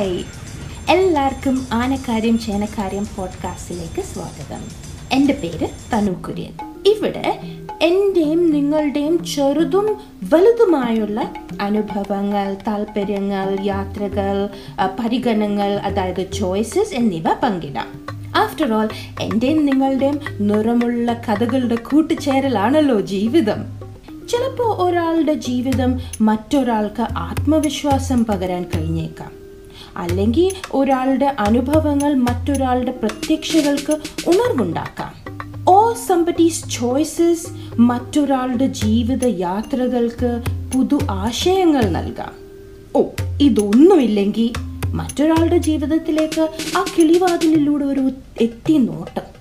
Hi എല്ലാവർക്കും ആനക്കാര്യം ചേനക്കാര്യം പോഡ്കാസ്റ്റിലേക്ക് സ്വാഗതം. എന്റെ പേര് തനു കുര്യൻ. ഇവിടെ എന്റെയും നിങ്ങളുടെയും ചെറുതും വലുതുമായുള്ള അനുഭവങ്ങൾ താല്പര്യങ്ങൾ യാത്രകൾ പരിഗണനകൾ അതായത് ചോയ്സസ് എന്നിവ പങ്കിടാം. ആഫ്റ്റർ ഓൾ എന്റെയും നിങ്ങളുടെയും നിറമുള്ള കഥകളുടെ കൂട്ടുചേരലാണല്ലോ ജീവിതം. ചിലപ്പോൾ ഒരാളുടെ ജീവിതം മറ്റൊരാൾക്ക് ആത്മവിശ്വാസം പകരാൻ കഴിഞ്ഞേക്കാം. അല്ലെങ്കിൽ ഒരാളുടെ അനുഭവങ്ങൾ മറ്റൊരാളുടെ പ്രത്യക്ഷകൾക്ക് ഉണർവുണ്ടാക്കാം. ഓ സമ്പറ്റീസ് ചോയ്സസ് മറ്റൊരാളുടെ ജീവിത യാത്രകൾക്ക് പുതു ആശയങ്ങൾ നൽകാം. ഓ ഇതൊന്നുമില്ലെങ്കിൽ മറ്റൊരാളുടെ ജീവിതത്തിലേക്ക് ആ കിളിവാതിലിലൂടെ ഒരു എത്തി നോട്ടം.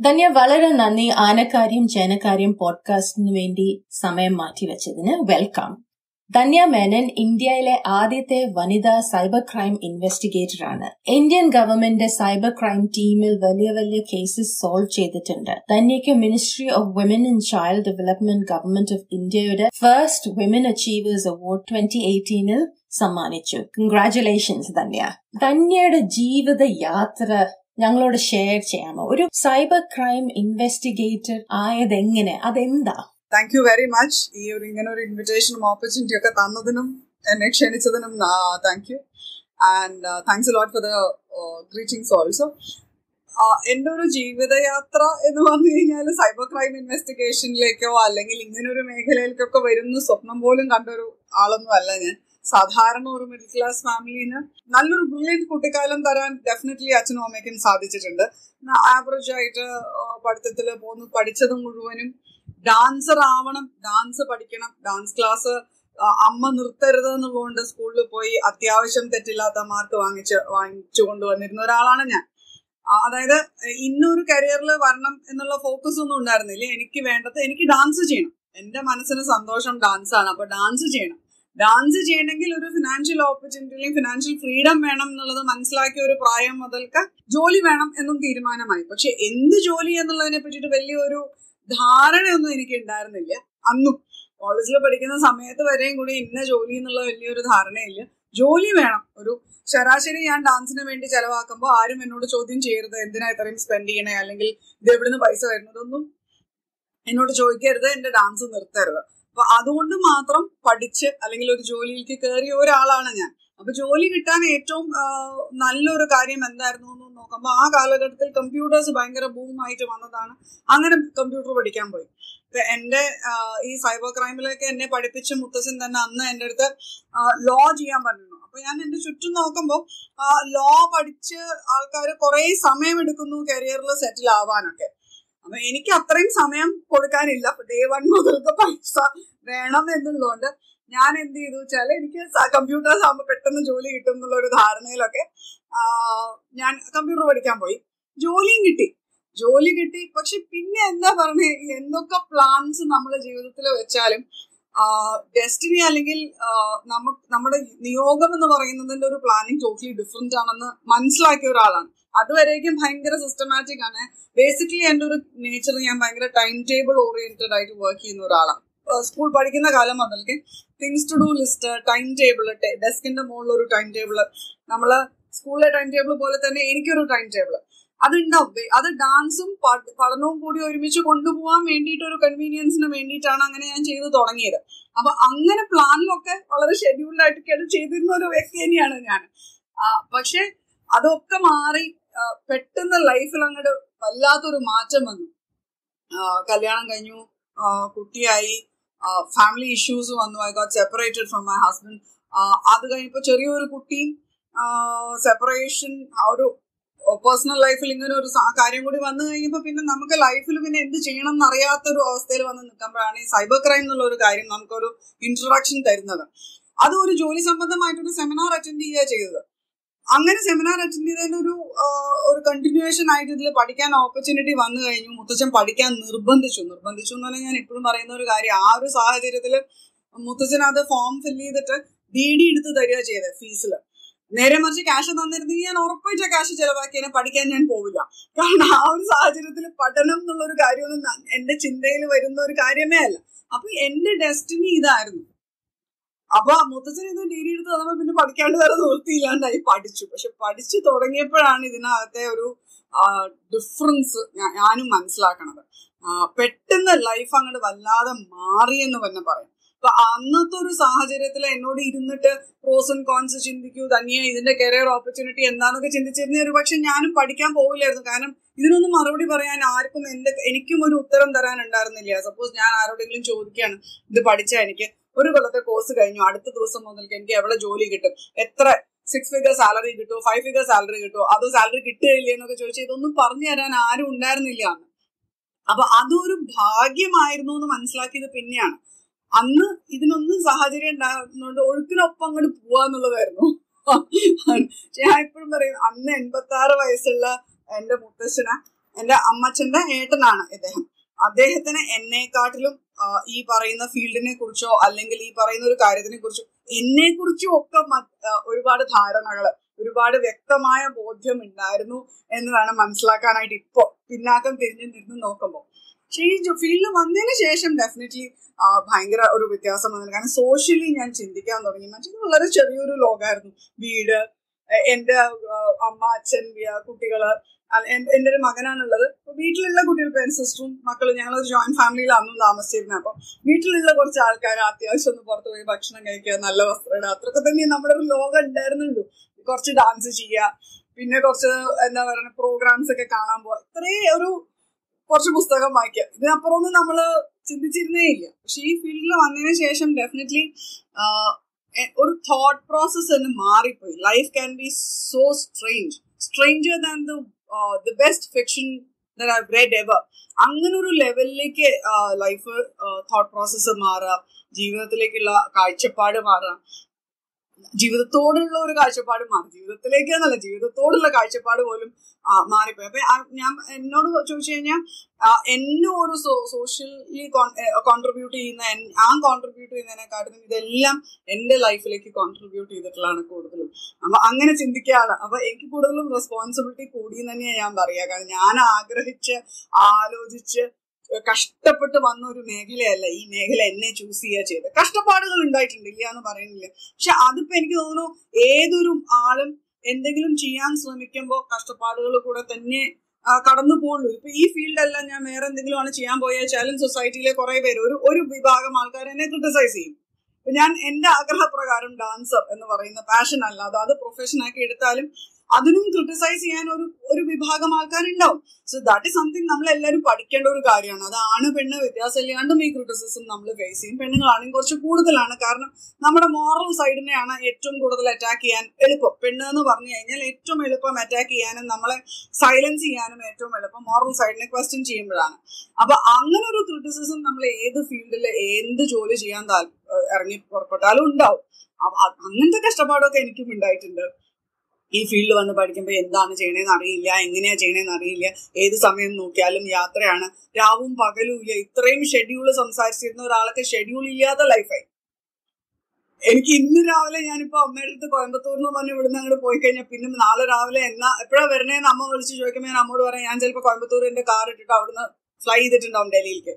ധന്യ വളരെ നന്ദി ആനക്കാര്യം ജനകാര്യം പോഡ്കാസ്റ്റിന് വേണ്ടി സമയം മാറ്റിവെച്ചതിന്. വെൽക്കം ധന്യ മേനൻ ഇന്ത്യയിലെ ആദ്യത്തെ വനിതാ സൈബർ ക്രൈം ഇൻവെസ്റ്റിഗേറ്റർ ആണ് ഇന്ത്യൻ ഗവൺമെന്റ് സൈബർ ക്രൈം ടീമിൽ വലിയ വലിയ കേസസ് സോൾവ് ചെയ്തിട്ടുണ്ട്. ധന്യയ്ക്ക് ministry of women and child development government of ഇന്ത്യയുടെ first women achievers award twenty എയ്റ്റീനിൽ സമ്മാനിച്ചു. കൺഗ്രാറ്റുലേഷൻസ് ധന്യ. ധന്യയുടെ ജീവിത യാത്ര ഞങ്ങളോട് ഷെയർ ചെയ്യാമോ? ഒരു സൈബർ ക്രൈം ഇൻവെസ്റ്റിഗേറ്റർ ആയതെങ്ങനെ? അതെന്താ? താങ്ക് യു വെരി മച്ച് ഈ ഒരു ഇങ്ങനെ ഒരു ഇൻവിറ്റേഷനും ഓപ്പർച്യൂണിറ്റി ഒക്കെ തന്നതിനും എന്നെ ക്ഷണിച്ചതിനും thank you and thanks lot for the greetings also എന്റെ ഒരു ജീവിതയാത്ര എന്ന് പറഞ്ഞു കഴിഞ്ഞാൽ സൈബർ ക്രൈം ഇൻവെസ്റ്റിഗേഷനിലേക്കോ അല്ലെങ്കിൽ ഇങ്ങനെ ഒരു മേഖലയിലേക്കൊക്കെ വരുന്ന സ്വപ്നം പോലും കണ്ടൊരു ആളൊന്നും അല്ല ഞാൻ. സാധാരണ ഒരു മിഡിൽ ക്ലാസ് ഫാമിലിന് നല്ലൊരു ബ്രില്യന്റ് കുട്ടിക്കാലം തരാൻ ഡെഫിനറ്റ്ലി അച്ഛനും അമ്മയ്ക്കും സാധിച്ചിട്ടുണ്ട്. ആവറേജ് ആയിട്ട് പഠിത്തത്തിൽ പോകുന്നു പഠിച്ചത് മുഴുവനും ഡാൻസർ ആവണം ഡാൻസ് പഠിക്കണം ഡാൻസ് ക്ലാസ് അമ്മ നിർത്തരുത് എന്നുള്ളതുകൊണ്ട് സ്കൂളിൽ പോയി അത്യാവശ്യം തെറ്റില്ലാത്ത മാർക്ക് വാങ്ങിച്ച് വാങ്ങിച്ചു കൊണ്ടുവന്നിരുന്ന ഒരാളാണ് ഞാൻ. അതായത് ഇന്നൊരു കരിയറിൽ വരണം എന്നുള്ള ഫോക്കസ് ഒന്നും ഉണ്ടായിരുന്നില്ല. എനിക്ക് വേണ്ടത് എനിക്ക് ഡാൻസ് ചെയ്യണം. എന്റെ മനസ്സിന് സന്തോഷം ഡാൻസ് ആണ്. അപ്പൊ ഡാൻസ് ചെയ്യണം. ഡാൻസ് ചെയ്യണമെങ്കിൽ ഒരു ഫിനാൻഷ്യൽ ഓപ്പർച്യൂണിറ്റി അല്ലെങ്കിൽ ഫിനാൻഷ്യൽ ഫ്രീഡം വേണം എന്നുള്ളത് മനസ്സിലാക്കിയ ഒരു പ്രായം മുതൽക്ക് ജോലി വേണം എന്നും തീരുമാനമായി. പക്ഷെ എന്ത് ജോലി എന്നുള്ളതിനെ പറ്റിയിട്ട് വലിയൊരു ധാരണയൊന്നും എനിക്ക് ഉണ്ടായിരുന്നില്ല. അന്നും കോളേജിൽ പഠിക്കുന്ന സമയത്ത് വരെയും കൂടി ഇന്ന ജോലി എന്നുള്ള വലിയൊരു ധാരണയില്ല. ജോലി വേണം. ഒരു ശരാശരി ഞാൻ ഡാൻസിന് വേണ്ടി ചെലവാക്കുമ്പോൾ ആരും എന്നോട് ചോദ്യം ചെയ്യരുത്. എന്തിനാ ഇത്രയും സ്പെൻഡ് ചെയ്യണേ? അല്ലെങ്കിൽ ഇത് എവിടുന്ന് പൈസ വരുന്നതൊന്നും എന്നോട് ചോദിക്കരുത്. എന്റെ ഡാൻസ് നിർത്തരുത്. അപ്പൊ അതുകൊണ്ട് മാത്രം പഠിച്ച് അല്ലെങ്കിൽ ഒരു ജോലിയിലേക്ക് കയറിയ ഒരാളാണ് ഞാൻ. അപ്പൊ ജോലി കിട്ടാൻ ഏറ്റവും നല്ലൊരു കാര്യം എന്തായിരുന്നു എന്ന് നോക്കുമ്പോൾ ആ കാലഘട്ടത്തിൽ കമ്പ്യൂട്ടേഴ്സ് ഭയങ്കര ബൂമായിട്ട് വന്നതാണ്. അങ്ങനെ കമ്പ്യൂട്ടർ പഠിക്കാൻ പോയി. എന്റെ ഈ സൈബർ ക്രൈമിലൊക്കെ എന്നെ പഠിപ്പിച്ച മുത്തശ്ശൻ തന്നെ അന്ന് എന്റെ അടുത്ത് ലോ ചെയ്യാൻ പറഞ്ഞു അപ്പൊ ഞാൻ എന്റെ ചുറ്റും നോക്കുമ്പോൾ ലോ പഠിച്ച് ആൾക്കാർ കുറെ സമയം എടുക്കുന്നു കരിയറിൽ സെറ്റിൽ ആവാനൊക്കെ. അപ്പൊ എനിക്ക് അത്രയും സമയം കൊടുക്കാനില്ല. ഡേ വൺ മുതൽക്ക് പൈസ വേണം എന്നുള്ളതുകൊണ്ട് ഞാൻ എന്ത് ചെയ്തു വെച്ചാൽ എനിക്ക് കമ്പ്യൂട്ടേഴ്സ് ആകുമ്പോൾ പെട്ടെന്ന് ജോലി കിട്ടും എന്നുള്ള ഒരു ധാരണയിലൊക്കെ ഞാൻ കമ്പ്യൂട്ടർ പഠിക്കാൻ പോയി. ജോലിയും കിട്ടി. ജോലി കിട്ടി. പക്ഷെ പിന്നെ എന്താ പറഞ്ഞേ എന്തൊക്കെ പ്ലാൻസ് നമ്മുടെ ജീവിതത്തിൽ വെച്ചാലും ഡെസ്റ്റിനി അല്ലെങ്കിൽ നമുക്ക് നമ്മുടെ നിയോഗം എന്ന് പറയുന്നതിന്റെ ഒരു പ്ലാനിങ് ടോട്ടലി ഡിഫറെന്റ് ആണെന്ന് മനസ്സിലാക്കിയ ഒരാളാണ്. അതുവരേക്കും ഭയങ്കര സിസ്റ്റമാറ്റിക് ആണ്. ബേസിക്കലി എന്റെ ഒരു നേച്ചർ ഞാൻ ഭയങ്കര ടൈം ടേബിൾ ഓറിയന്റഡ് ആയിട്ട് വർക്ക് ചെയ്യുന്ന ഒരാളാണ്. സ്കൂൾ പഠിക്കുന്ന കാലം മുതൽക്ക് things to do list time table ഡെസ്കിന്റെ മുകളിൽ ഒരു ടൈം ടേബിൾ നമ്മൾ സ്കൂളിലെ ടൈം ടേബിൾ പോലെ തന്നെ എനിക്കൊരു ടൈം ടേബിൾ അതുണ്ടാവും അത് ഡാൻസും പഠനവും കൂടി ഒരുമിച്ച് കൊണ്ടുപോകാൻ വേണ്ടിയിട്ട് ഒരു കൺവീനിയൻസിന് വേണ്ടിയിട്ടാണ് അങ്ങനെ ഞാൻ ചെയ്തു തുടങ്ങിയത്. അപ്പൊ അങ്ങനെ പ്ലാനിലൊക്കെ വളരെ ഷെഡ്യൂൾഡ് ആയിട്ടൊക്കെ ചെയ്തിരുന്ന ഒരു വ്യക്തി തന്നെയാണ് ഞാൻ. പക്ഷെ അതൊക്കെ മാറി പെട്ടെന്ന് ലൈഫിൽ അങ്ങോട്ട് വല്ലാത്തൊരു മാറ്റം വന്നു. കല്യാണം കഴിഞ്ഞു കുട്ടിയായി ഫാമിലി ഇഷ്യൂസ് വന്നു. I got separated from my husband അത് കഴിഞ്ഞപ്പോൾ ചെറിയൊരു കുട്ടിയും സെപ്പറേഷൻ ഒരു പേഴ്സണൽ ലൈഫിൽ ഇങ്ങനെ ഒരു കാര്യം കൂടി വന്നു കഴിഞ്ഞപ്പോൾ പിന്നെ നമുക്ക് ലൈഫിൽ പിന്നെ എന്ത് ചെയ്യണം എന്നറിയാത്തൊരു അവസ്ഥയിൽ വന്ന് നിൽക്കുമ്പോഴാണ് ഈ സൈബർ ക്രൈം എന്നുള്ള ഒരു കാര്യം നമുക്കൊരു ഇൻട്രൊഡക്ഷൻ തരുന്നത്. അത് ഒരു ജോലി സംബന്ധമായിട്ടൊരു സെമിനാർ അറ്റൻഡ് ചെയ്യുക ചെയ്തത്. അങ്ങനെ സെമിനാർ അറ്റൻഡ് ചെയ്തതിന്റെ ഒരു ഒരു കണ്ടിന്യൂവേഷൻ ആയിട്ട് ഇതിൽ പഠിക്കാൻ ഓപ്പർച്യൂണിറ്റി വന്നു കഴിഞ്ഞു. മുത്തച്ഛൻ പഠിക്കാൻ നിർബന്ധിച്ചു. നിർബന്ധിച്ചു എന്ന് പറഞ്ഞാൽ ഞാൻ ഇപ്പോഴും പറയുന്ന ഒരു കാര്യം. ആ ഒരു സാഹചര്യത്തിൽ മുത്തച്ഛൻ അത് ഫോം ഫില്ല് ചെയ്തിട്ട് ഡി ഡി എടുത്ത് തരിക ചെയ്തത് ഫീസിൽ നേരെ മറിച്ച് ക്യാഷ് തന്നിരുന്നെങ്കിൽ ഞാൻ ഉറപ്പായിട്ട് ക്യാഷ് ചെലവാക്കിയതിനെ പഠിക്കാൻ ഞാൻ പോവില്ല. കാരണം ആ ഒരു സാഹചര്യത്തിൽ പഠനം എന്നുള്ള ഒരു കാര്യമൊന്നും എന്റെ ചിന്തയിൽ വരുന്ന ഒരു കാര്യമേ അല്ല. അപ്പൊ എന്റെ ഡെസ്റ്റിനി ഇതായിരുന്നു. അപ്പൊ മുത്തച്ഛൻ ഇത് ഡിഗ്രി എടുത്ത് തന്നപ്പോ പിന്നെ പഠിക്കാണ്ട് വേറെ നിർത്തിയില്ലാണ്ടായി പഠിച്ചു. പക്ഷെ പഠിച്ചു തുടങ്ങിയപ്പോഴാണ് ഇതിനകത്തെ ഒരു ഡിഫറൻസ് ഞാനും മനസ്സിലാക്കണത്. പെട്ടെന്ന് ലൈഫ് അങ്ങോട്ട് വല്ലാതെ മാറിയെന്ന് തന്നെ പറയാം. അപ്പൊ അന്നത്തെ ഒരു സാഹചര്യത്തിൽ എന്നോട് ഇരുന്നിട്ട് പ്രോസ് ആൻഡ് കോൺസ് ചിന്തിക്കൂ തനിയെ ഇതിന്റെ കരിയർ ഓപ്പർച്യൂണിറ്റി എന്താന്നൊക്കെ ചിന്തിച്ചിരുന്ന ഒരു പക്ഷെ ഞാനും പഠിക്കാൻ പോവില്ലായിരുന്നു. കാരണം ഇതിനൊന്നും മറുപടി പറയാൻ ആർക്കും എന്റെ എനിക്കും ഒരു ഉത്തരം തരാൻ ഉണ്ടായിരുന്നില്ല സപ്പോസ് ഞാൻ ആരോടെങ്കിലും ചോദിക്കുകയാണ് ഇത് പഠിച്ചാൽ എനിക്ക് ഒരു കൊല്ലത്തെ കോഴ്സ് കഴിഞ്ഞു. അടുത്ത ദിവസം മുതൽക്ക് എനിക്ക് എവിടെ ജോലി കിട്ടും? എത്ര സിക്സ് ഫിഗർ സാലറി കിട്ടുമോ ഫൈവ് ഫിഗർ സാലറി കിട്ടുമോ അതോ സാലറി കിട്ടുകയില്ലേ എന്നൊക്കെ ചോദിച്ചാൽ ഇതൊന്നും പറഞ്ഞു തരാൻ ആരും ഉണ്ടായിരുന്നില്ല അന്ന്. അപ്പൊ അതൊരു ഭാഗ്യമായിരുന്നു എന്ന് മനസ്സിലാക്കിയത് പിന്നെയാണ്. അന്ന് ഇതിനൊന്നും സാഹചര്യം ഉണ്ടാകുന്നതുകൊണ്ട് ഒഴുക്കിനൊപ്പം അങ്ങോട്ട് പോവാന്നുള്ളതായിരുന്നു ഞാൻ എപ്പോഴും പറയും അന്ന് എൺപത്തി ആറ് വയസ്സുള്ള എന്റെ മുത്തശ്ശന എന്റെ അമ്മച്ചന്റെ ഏട്ടനാണ് ഇദ്ദേഹം. അദ്ദേഹത്തിന് എന്നെക്കാട്ടിലും ഈ പറയുന്ന ഫീൽഡിനെ കുറിച്ചോ അല്ലെങ്കിൽ ഈ പറയുന്ന ഒരു കാര്യത്തിനെ കുറിച്ചോ എന്നെ കുറിച്ചും ഒക്കെ ഒരുപാട് ധാരണകൾ ഒരുപാട് വ്യക്തമായ ബോധ്യം ഉണ്ടായിരുന്നു എന്ന് വേണം മനസ്സിലാക്കാനായിട്ട് ഇപ്പോ പിന്നാക്കം തിരിഞ്ഞു നിന്ന് നോക്കുമ്പോൾ പക്ഷേ ഈ ഫീൽഡിൽ വന്നതിന് ശേഷം ഡെഫിനറ്റ്ലി ഭയങ്കര ഒരു വ്യത്യാസം വന്നത് കാരണം സോഷ്യലി ഞാൻ ചിന്തിക്കാൻ തുടങ്ങി. മറ്റേ വളരെ ചെറിയൊരു ലോകമായിരുന്നു വീട് എന്റെ അമ്മ അച്ഛൻ കുട്ടികൾ എന്റെ ഒരു മകനാണുള്ളത്. വീട്ടിലുള്ള കുട്ടികൾ പെൻ സിസ്റ്ററും മക്കളും ഞങ്ങൾ ഒരു ജോയിന്റ് ഫാമിലിയിലാണ് താമസിച്ചിരുന്നത്. അപ്പൊ വീട്ടിലുള്ള കുറച്ച് ആൾക്കാർ അത്യാവശ്യം ഒന്ന് പുറത്തു പോയി ഭക്ഷണം കഴിക്കുക നല്ല വസ്ത്രം അത്രയൊക്കെ തന്നെ നമ്മുടെ ഒരു ലോകം ഉണ്ടായിരുന്നുള്ളൂ. കുറച്ച് ഡാൻസ് ചെയ്യുക പിന്നെ കുറച്ച് എന്താ പറയുക പ്രോഗ്രാംസ് ഒക്കെ കാണാൻ പോവുക. ഇത്രേ ഒരു കുറച്ച് പുസ്തകം വായിക്കുക. ഇതിനപ്പുറമൊന്നും നമ്മൾ ചിന്തിച്ചിരുന്നേ ഇല്ല. പക്ഷെ ഈ ഫീൽഡിൽ വന്നതിന് ശേഷം ഡെഫിനറ്റ്ലി ഒരു തോട്ട് പ്രോസസ്സ് തന്നെ മാറിപ്പോയി. Life can be so strange stranger than the the best fiction read ever അങ്ങനെ ഒരു ലെവലിലേക്ക് ലൈഫ് തോട്ട് പ്രോസസ്സ് മാറാം ജീവിതത്തിലേക്കുള്ള കാഴ്ചപ്പാട് മാറുക. ജീവിതത്തോടുള്ള ഒരു കാഴ്ചപ്പാട് മാറി. ജീവിതത്തിലേക്ക് ജീവിതത്തോടുള്ള കാഴ്ചപ്പാട് പോലും മാറിപ്പോയി. അപ്പൊ ഞാൻ എന്നോട് ചോദിച്ചു കഴിഞ്ഞാൽ എന്നെ ഒരു സോഷ്യലി കോൺട്രിബ്യൂട്ട് ചെയ്യുന്ന ആ കോൺട്രിബ്യൂട്ട് ചെയ്യുന്നതിനെക്കാട്ടിലും ഇതെല്ലാം എന്റെ ലൈഫിലേക്ക് കോൺട്രിബ്യൂട്ട് ചെയ്തിട്ടുള്ളതാണ് കൂടുതലും. അപ്പൊ അങ്ങനെ ചിന്തിക്കാണ് അപ്പൊ എനിക്ക് കൂടുതലും റെസ്പോൺസിബിലിറ്റി കൂടി തന്നെയാണ് ഞാൻ പറയുക കാരണം ഞാൻ ആഗ്രഹിച്ച് ആലോചിച്ച് കഷ്ടപ്പെട്ട് വന്ന ഒരു മേഖലയല്ല. ഈ മേഖല എന്നെ ചൂസ് ചെയ്യുക ചെയ്ത് കഷ്ടപ്പാടുകൾ ഉണ്ടായിട്ടുണ്ട്. ഇല്ല എന്ന് പറയുന്നില്ല. പക്ഷെ അതിപ്പോ എനിക്ക് തോന്നുന്നു ഏതൊരു ആളും എന്തെങ്കിലും ചെയ്യാൻ ശ്രമിക്കുമ്പോൾ കഷ്ടപ്പാടുകൾ കൂടെ തന്നെ കടന്നു പോകുള്ളൂ. ഇപ്പൊ ഈ ഫീൽഡല്ല ഞാൻ വേറെ എന്തെങ്കിലും ആണ് ചെയ്യാൻ പോയാലും സൊസൈറ്റിയിലെ കുറെ പേര്. ഒരു ഒരു വിഭാഗം ആൾക്കാർ എന്നെ ക്രിട്ടിസൈസ് ചെയ്യും. ഞാൻ എന്റെ ആഗ്രഹപ്രകാരം ഡാൻസർ എന്ന് പറയുന്ന പാഷൻ അല്ലാതെ അത് പ്രൊഫഷൻ ആക്കി എടുത്താലും അതിനും ക്രിട്ടിസൈസ് ചെയ്യാൻ ഒരു ഒരു വിഭാഗം ആൾക്കാരുണ്ടാവും. സോ ദാറ്റ് ഇസ് സംതിങ് നമ്മൾ എല്ലാവരും പഠിക്കേണ്ട ഒരു കാര്യമാണ്. അത് ആണ് പെണ്ണ് വ്യത്യാസം ഇല്ലാണ്ടും ഈ ക്രിറ്റിസിസം നമ്മൾ ഫേസ് ചെയ്യും. പെണ്ണുങ്ങളാണെങ്കിൽ കുറച്ച് കൂടുതലാണ്. കാരണം നമ്മുടെ മോറൽ സൈഡിനെയാണ് ഏറ്റവും കൂടുതൽ അറ്റാക്ക് ചെയ്യാൻ എളുപ്പം. പെണ്ണ് എന്ന് പറഞ്ഞു കഴിഞ്ഞാൽ ഏറ്റവും എളുപ്പം അറ്റാക്ക് ചെയ്യാനും നമ്മളെ സൈലൻസ് ചെയ്യാനും ഏറ്റവും എളുപ്പം മോറൽ സൈഡിനെ ക്വസ്റ്റ്യൻ ചെയ്യുമ്പോഴാണ്. അപ്പൊ അങ്ങനെ ഒരു ക്രിട്ടിസിസം നമ്മൾ ഏത് ഫീൽഡിൽ എന്ത് ജോലി ചെയ്യാൻ ഇറങ്ങി പുറപ്പെട്ടാലും ഉണ്ടാവും. അങ്ങനത്തെ കഷ്ടപ്പാടൊക്കെ എനിക്കും ഉണ്ടായിട്ടുണ്ട്. ഈ ഫീൽഡ് വന്ന് പഠിക്കുമ്പോൾ എന്താണ് ചെയ്യണേന്ന് അറിയില്ല എങ്ങനെയാ ചെയ്യണേന്ന് അറിയില്ല. ഏത് സമയം നോക്കിയാലും യാത്രയാണ്. രാവും പകലും ഇല്ല. ഇത്രയും ഷെഡ്യൂൾ സംസാരിച്ചിരുന്ന ഒരാളൊക്കെ ഷെഡ്യൂൾ ഇല്ലാത്ത ലൈഫായി എനിക്ക് ഇന്ന് രാവിലെ ഞാനിപ്പോ അമ്മയുടെ അടുത്ത് കോയമ്പത്തൂർ എന്ന് പറഞ്ഞ് ഇവിടുന്ന് അങ്ങോട്ട് പോയി കഴിഞ്ഞാൽ പിന്നെ നാളെ രാവിലെ എന്നാ എപ്പോഴാ വരണേന്ന് അമ്മ വിളിച്ച് ചോദിക്കുമ്പോൾ ഞാൻ അമ്മോട് പറയാം ഞാൻ ചിലപ്പോൾ കോയമ്പത്തൂർ എന്റെ കാർ ഇട്ടിട്ട് അവിടുന്ന് ഫ്ലൈ ചെയ്തിട്ടുണ്ടാവും ഡൽഹിയിലേക്ക്.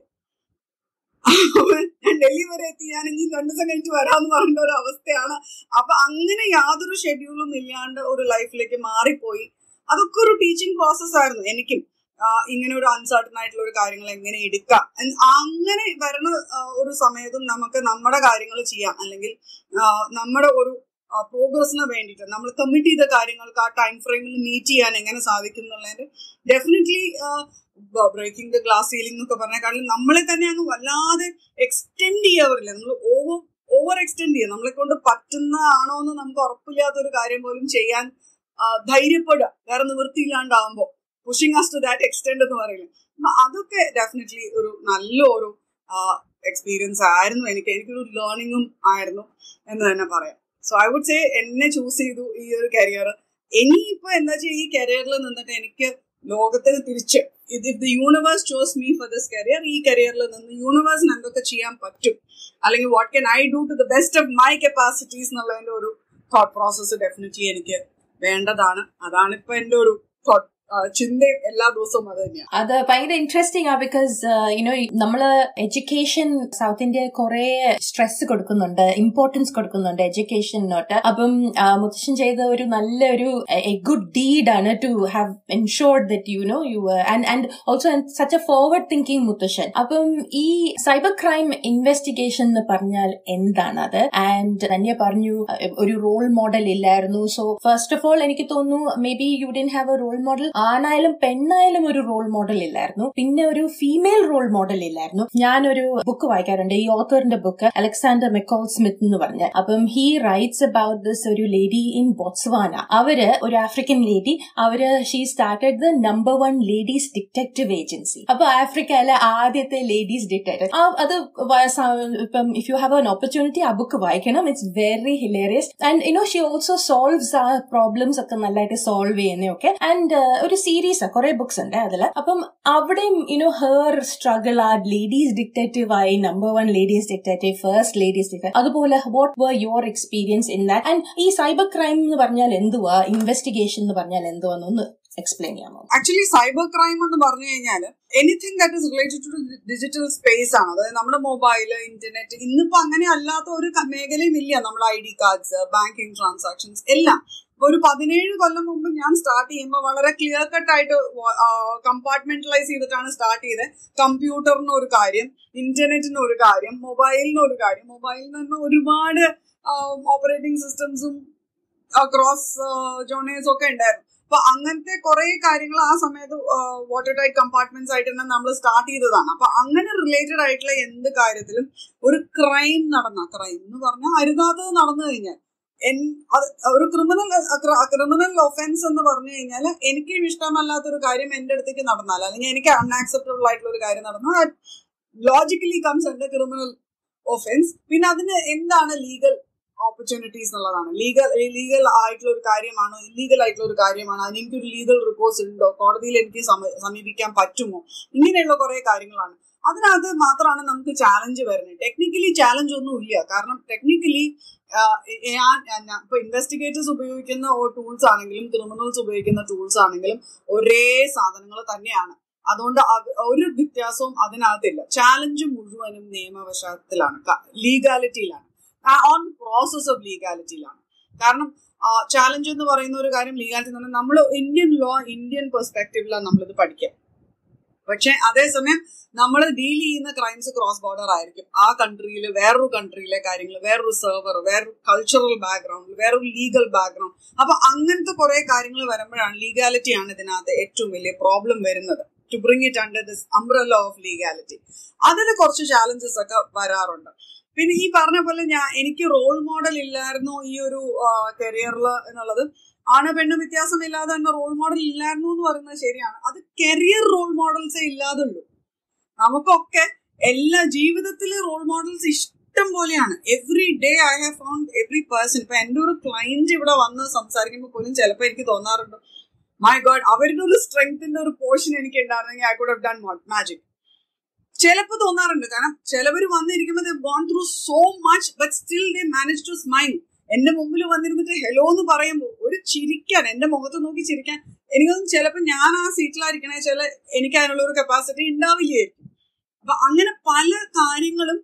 ഡൽഹി വരെ എത്തി. ഞാൻ ഇനി രണ്ടു ദിവസം കഴിഞ്ഞിട്ട് വരാമെന്ന് പറഞ്ഞ ഒരു അവസ്ഥയാണ്. അപ്പൊ അങ്ങനെ യാതൊരു ഷെഡ്യൂളും ഇല്ലാണ്ട് ഒരു ലൈഫിലേക്ക് മാറിപ്പോയി. അതൊക്കെ ഒരു ടീച്ചിങ് പ്രോസസ് ആയിരുന്നു എനിക്കും. ഇങ്ങനെ ഒരു അൺസർട്ടൺ ആയിട്ടുള്ള ഒരു കാര്യങ്ങൾ എങ്ങനെ എടുക്കാം? അങ്ങനെ വരുന്ന ഒരു സമയത്തും നമുക്ക് നമ്മുടെ കാര്യങ്ങൾ ചെയ്യാം. അല്ലെങ്കിൽ നമ്മുടെ ഒരു പ്രോഗ്രസിന് വേണ്ടിയിട്ട് നമ്മൾ കമ്മിറ്റ് ചെയ്ത കാര്യങ്ങൾക്ക് ആ ടൈം ഫ്രെയിമിൽ മീറ്റ് ചെയ്യാൻ എങ്ങനെ സാധിക്കും എന്നുള്ളതിന്റെ definitely breaking the glass ceiling എന്നൊക്കെ പറഞ്ഞ കാരണം നമ്മളെ തന്നെ അങ്ങ് വല്ലാതെ എക്സ്റ്റെൻഡ് ചെയ്യാറില്ല. നമ്മൾ ഓവർ ഓവർ എക്സ്റ്റെൻഡ് ചെയ്യുക നമ്മളെ കൊണ്ട് പറ്റുന്ന ആണോ എന്ന് നമുക്ക് ഉറപ്പില്ലാത്ത ഒരു കാര്യം പോലും ചെയ്യാൻ ധൈര്യപ്പെടുക. വേറെ നിവൃത്തിയില്ലാണ്ടാവുമ്പോൾ pushing us to that extend എന്ന് പറയുന്നത് അപ്പൊ അതൊക്കെ ഡെഫിനറ്റ്ലി ഒരു നല്ല ഒരു എക്സ്പീരിയൻസ് ആയിരുന്നു എനിക്ക്. എനിക്കൊരു ലേണിങ്ങും ആയിരുന്നു എന്ന് തന്നെ പറയാം. സോ ഐ വുഡ് സേ എന്നെ ചൂസ് ചെയ്തു ഈ ഒരു കരിയർ ഇനിയിപ്പോ എന്താ വെച്ചാൽ ഈ കരിയറിൽ നിന്നിട്ട് എനിക്ക് ലോകത്തിന് തിരിച്ച് if the universe chose me for this career ഈ കരിയറിൽ നിന്ന് യൂണിവേഴ്സിന് എന്തൊക്കെ ചെയ്യാൻ പറ്റും? അല്ലെങ്കിൽ what can I do to the best of my capacities എന്നുള്ളതിന്റെ ഒരു തോട്ട് പ്രോസസ്സ് ഡെഫിനറ്റ്ലി എനിക്ക് വേണ്ടതാണ്. അതാണ് ഇപ്പൊ എന്റെ ഒരു തോട്ട് ചിന്തയും എല്ലാ ദിവസവും അത് തന്നെയാണ് അത് ഭയങ്കര ഇൻട്രസ്റ്റിംഗ് ആ ബിക്കോസ് യുനോ നമ്മൾ എഡ്യൂക്കേഷൻ സൗത്ത് ഇന്ത്യ കുറെ സ്ട്രെസ് കൊടുക്കുന്നുണ്ട് ഇമ്പോർട്ടൻസ് കൊടുക്കുന്നുണ്ട് എഡ്യൂക്കേഷനോട്ട് അപ്പം മുത്തശ്ശൻ ചെയ്ത ഒരു നല്ലൊരു എ ഗുഡ് ഡീഡ് ആണ് to have ensured that you know you and and also such a forward thinking മുത്തശ്ശൻ. അപ്പം ഈ സൈബർ ക്രൈം ഇൻവെസ്റ്റിഗേഷൻ എന്ന് പറഞ്ഞാൽ എന്താണ് അത് ആൻഡ് തന്നെ പറഞ്ഞു ഒരു റോൾ മോഡൽ ഇല്ലായിരുന്നു. സോ ഫസ്റ്റ് ഓഫ് ഓൾ എനിക്ക് തോന്നുന്നു maybe you didn't have a role model ആണായാലും പെണ്ണായാലും ഒരു റോൾ മോഡൽ ഇല്ലായിരുന്നു. പിന്നെ ഒരു ഫീമെയിൽ റോൾ മോഡൽ ഇല്ലായിരുന്നു. ഞാനൊരു ബുക്ക് വായിക്കാറുണ്ട്. ഈ ഓത്തറിന്റെ ബുക്ക് അലക്സാണ്ടർ മെക്കോൾ സ്മിത്ത് എന്ന് പറഞ്ഞ. അപ്പം ഹി റൈറ്റ്സ് അബൌട്ട് ദിസ് ഒരു ലേഡി ഇൻ ബോട്സ്വാന അവർ ഒരു African lady our she started the number one ladies detective agency അപ്പൊ ആഫ്രിക്കയിലെ ആദ്യത്തെ ലേഡീസ് ഡിറ്റക്റ്റീവ് അത് ഇപ്പം if you have an opportunity ആ ബുക്ക് വായിക്കണം. It's very hilarious and you know she also solves ആ പ്രോബ്ലംസ് ഒക്കെ നല്ലതായിട്ട് സോൾവ് ചെയ്യുന്നതൊക്കെ. ആൻഡ് ഒരു സീരീസ് കുറെ ബുക്സ് ഉണ്ട് അതിൽ. അപ്പം അവിടെയും യുനോ ഹെർ സ്ട്രഗിൾ ആ ലേഡീസ് ഡിക്റ്റേറ്റീവ് ആയി number one ladies detective first ladies detective അതുപോലെ what were your experience in that and ഈ സൈബർ ക്രൈം എന്ന് പറഞ്ഞാൽ എന്തുവാ? ഇൻവെസ്റ്റിഗേഷൻ എന്ന് പറഞ്ഞാൽ എന്തുവാന്നൊന്ന് എക്സ്പ്ലെയിൻ ചെയ്യാമോ? ആക്ച്വലി സൈബർ ക്രൈം എന്ന് പറഞ്ഞു കഴിഞ്ഞാൽ anything that is related to digital space ആണ്. അതായത് നമ്മുടെ മൊബൈൽ ഇന്റർനെറ്റ് ഇന്നിപ്പോ അങ്ങനെ അല്ലാത്ത ഒരു മേഖലയും ഇല്ല. നമ്മുടെ I D cards banking transactions എല്ലാം. ഒരു പതിനേഴ് കൊല്ലം മുമ്പ് ഞാൻ സ്റ്റാർട്ട് ചെയ്യുമ്പോൾ വളരെ ക്ലിയർ കട്ട് ആയിട്ട് കമ്പാർട്ട്മെന്റലൈസ് ചെയ്തിട്ടാണ് സ്റ്റാർട്ട് ചെയ്തത്. കമ്പ്യൂട്ടറിന് ഒരു കാര്യം ഇന്റർനെറ്റിന് ഒരു കാര്യം മൊബൈലിന് ഒരു കാര്യം. മൊബൈലിൽ നിന്ന് ഒരുപാട് ഓപ്പറേറ്റിംഗ് സിസ്റ്റംസും ക്രോസ് ജോണേഴ്സും ഒക്കെ ഉണ്ടായിരുന്നു. അപ്പൊ അങ്ങനത്തെ കുറെ കാര്യങ്ങൾ ആ സമയത്ത് വാട്ടർ ടൈറ്റ് കമ്പാർട്ട്മെന്റ്സ് ആയിട്ട് തന്നെ നമ്മൾ സ്റ്റാർട്ട് ചെയ്തതാണ്. അപ്പൊ അങ്ങനെ റിലേറ്റഡ് ആയിട്ടുള്ള എന്ത് കാര്യത്തിലും ഒരു ക്രൈം നടന്ന ക്രൈം എന്ന് പറഞ്ഞാൽ അരുതാത്തത് നടന്നു കഴിഞ്ഞാൽ ഒരു ക്രിമിനൽ ക്രിമിനൽ ഒഫൻസ് എന്ന് പറഞ്ഞു കഴിഞ്ഞാൽ എനിക്ക് ഇഷ്ടമല്ലാത്തൊരു കാര്യം എന്റെ അടുത്തേക്ക് നടന്നാൽ അല്ലെങ്കിൽ എനിക്ക് അൺആക്സെപ്റ്റബിൾ ആയിട്ടുള്ള ഒരു കാര്യം നടന്നാൽ ലോജിക്കലി കംസ് എന്റെ ക്രിമിനൽ ഒഫൻസ് പിന്നെ അതിന് എന്താണ് ലീഗൽ ഓപ്പർച്യൂണിറ്റീസ് എന്നുള്ളതാണ്. ലീഗൽ ലീഗൽ ആയിട്ടുള്ള ഒരു കാര്യമാണോ ഇല്ലീഗൽ ആയിട്ടുള്ള ഒരു കാര്യമാണോ അതിന് എനിക്കൊരു ലീഗൽ റിക്കോഴ്സ് ഉണ്ടോ കോടതിയിൽ എനിക്ക് സമീപിക്കാൻ പറ്റുമോ ഇങ്ങനെയുള്ള കുറേ കാര്യങ്ങളാണ്. അതിനകത്ത് മാത്രമാണ് നമുക്ക് ചാലഞ്ച് വരുന്നത്. ടെക്നിക്കലി ചാലഞ്ച് ഒന്നും ഇല്ല. കാരണം ടെക്നിക്കലി ഇപ്പൊ ഇൻവെസ്റ്റിഗേറ്റേഴ്സ് ഉപയോഗിക്കുന്ന ടൂൾസ് ആണെങ്കിലും ക്രിമിനൽസ് ഉപയോഗിക്കുന്ന ടൂൾസ് ആണെങ്കിലും ഒരേ സാധനങ്ങൾ തന്നെയാണ്. അതുകൊണ്ട് ഒരു വ്യത്യാസവും അതിനകത്തില്ല. ചാലഞ്ച് മുഴുവനും നിയമവശത്തിലാണ്. ലീഗാലിറ്റിയിലാണ് ഓൺ പ്രോസസ് ഓഫ് ലീഗാലിറ്റിയിലാണ് കാരണം ചാലഞ്ച് എന്ന് പറയുന്ന ഒരു കാര്യം ലീഗാലിറ്റി എന്ന് പറഞ്ഞാൽ നമ്മൾ ഇന്ത്യൻ ലോ ഇന്ത്യൻ പെർസ്പെക്റ്റീവിലാണ് നമ്മളിത് പഠിക്കുക പക്ഷെ അതേസമയം നമ്മൾ ഡീൽ ചെയ്യുന്ന ക്രൈംസ് ക്രോസ് ബോർഡർ ആയിരിക്കും. ആ കൺട്രിയിൽ വേറൊരു കൺട്രിയിലെ കാര്യങ്ങൾ വേറൊരു സെർവർ വേറൊരു കൾച്ചറൽ ബാക്ക്ഗ്രൗണ്ട് വേറൊരു ലീഗൽ ബാക്ക്ഗ്രൗണ്ട് അപ്പൊ അങ്ങനത്തെ കുറെ കാര്യങ്ങൾ വരുമ്പോഴാണ് ലീഗാലിറ്റി ആണ് ഇതിനകത്ത് ഏറ്റവും വലിയ പ്രോബ്ലം വരുന്നത്. To bring it under this umbrella of legality അതിൽ കുറച്ച് ചാലഞ്ചസ് ഒക്കെ വരാറുണ്ട്. പിന്നെ ഈ പറഞ്ഞ പോലെ ഞാൻ എനിക്ക് റോൾ മോഡൽ ഇല്ലായിരുന്നു ഈ ഒരു കരിയറിൽ എന്നുള്ളത്. ആണ് പെണ്ണ് വ്യത്യാസമില്ലാതെ തന്നെ റോൾ മോഡൽ ഇല്ലായിരുന്നു എന്ന് പറയുന്നത് ശരിയാണ്. അത് കരിയർ റോൾ മോഡൽസേ ഇല്ലാതുള്ളൂ. നമുക്കൊക്കെ എല്ലാ ജീവിതത്തിലെ റോൾ മോഡൽസ് ഇഷ്ടം പോലെയാണ്. Every day I have found every person ഇപ്പൊ എന്റെ ഒരു ക്ലയന്റ് ഇവിടെ വന്ന് സംസാരിക്കുമ്പോൾ പോലും ചിലപ്പോൾ എനിക്ക് തോന്നാറുണ്ട് മൈ ഗോഡ് അവരുടെ ഒരു സ്ട്രെങ്ത്തിന്റെ ഒരു പോർഷൻ എനിക്ക് ഉണ്ടായിരുന്നെങ്കിൽ I could have done magic ചിലപ്പോൾ തോന്നാറുണ്ട്. കാരണം ചിലവർ വന്നിരിക്കുമ്പോൾ they gone through so much but still they manage to smile എന്റെ മുമ്പിൽ വന്നിരുന്നിട്ട് ഹലോ എന്ന് പറയുമ്പോൾ ഒരു ചിരിക്കാൻ എന്റെ മുഖത്ത് നോക്കി ചിരിക്കാൻ എനിക്കൊന്നും ചിലപ്പോൾ ഞാൻ ആ സീറ്റിലായിരിക്കണേ ചില എനിക്ക് അതിനുള്ള ഒരു കപ്പാസിറ്റി ഉണ്ടാവില്ലായിരിക്കും അപ്പൊ അങ്ങനെ പല കാര്യങ്ങളും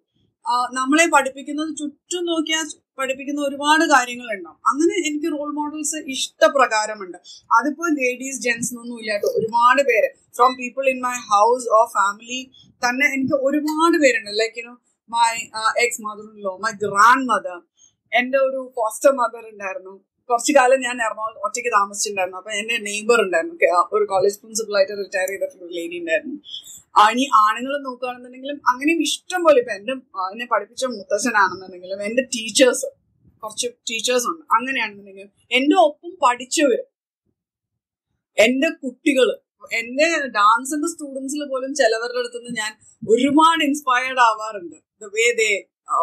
നമ്മളെ പഠിപ്പിക്കുന്നത് ചുറ്റും നോക്കിയാൽ പഠിപ്പിക്കുന്ന ഒരുപാട് കാര്യങ്ങളുണ്ടാവും. അങ്ങനെ എനിക്ക് റോൾ മോഡൽസ് ഇഷ്ടപ്രകാരമുണ്ട്. അതിപ്പോ ലേഡീസ് ജെൻസ് എന്നൊന്നും ഇല്ലാട്ടോ ഒരുപാട് പേര്. From people in my house or family തന്നെ എനിക്ക് ഒരുപാട് പേരുണ്ട്. Like you know my ex mother in law my grandmother എന്റെ ഒരു ഫോസ്റ്റർ മദർ ഉണ്ടായിരുന്നു. കുറച്ചു കാലം ഞാൻ എറണാകുളം ഒറ്റയ്ക്ക് താമസിച്ചിട്ടുണ്ടായിരുന്നു. അപ്പൊ എന്റെ നെയ്ബർ ഉണ്ടായിരുന്നു. ഒരു കോളേജ് പ്രിൻസിപ്പൾ ആയിട്ട് റിട്ടയർ ചെയ്തിട്ടുള്ള ഒരു ലേഡി ഉണ്ടായിരുന്നു. ഇനി ആണുങ്ങൾ നോക്കുകയാണെന്നുണ്ടെങ്കിലും അങ്ങനെയും ഇഷ്ടം പോലെ ഇപ്പൊ എന്റെ എന്നെ പഠിപ്പിച്ച മുത്തശ്ശനാണെന്നുണ്ടെങ്കിലും എന്റെ ടീച്ചേഴ്സ് കുറച്ച് ടീച്ചേഴ്സ് ഉണ്ട്. അങ്ങനെയാണെന്നുണ്ടെങ്കിലും എന്റെ ഒപ്പം പഠിച്ചവര് എന്റെ കുട്ടികൾ എന്റെ ഡാൻസിന്റെ സ്റ്റുഡൻസിൽ പോലും ചിലവരുടെ അടുത്ത് നിന്ന് ഞാൻ ഒരുപാട് inspired ആവാറുണ്ട്. The way they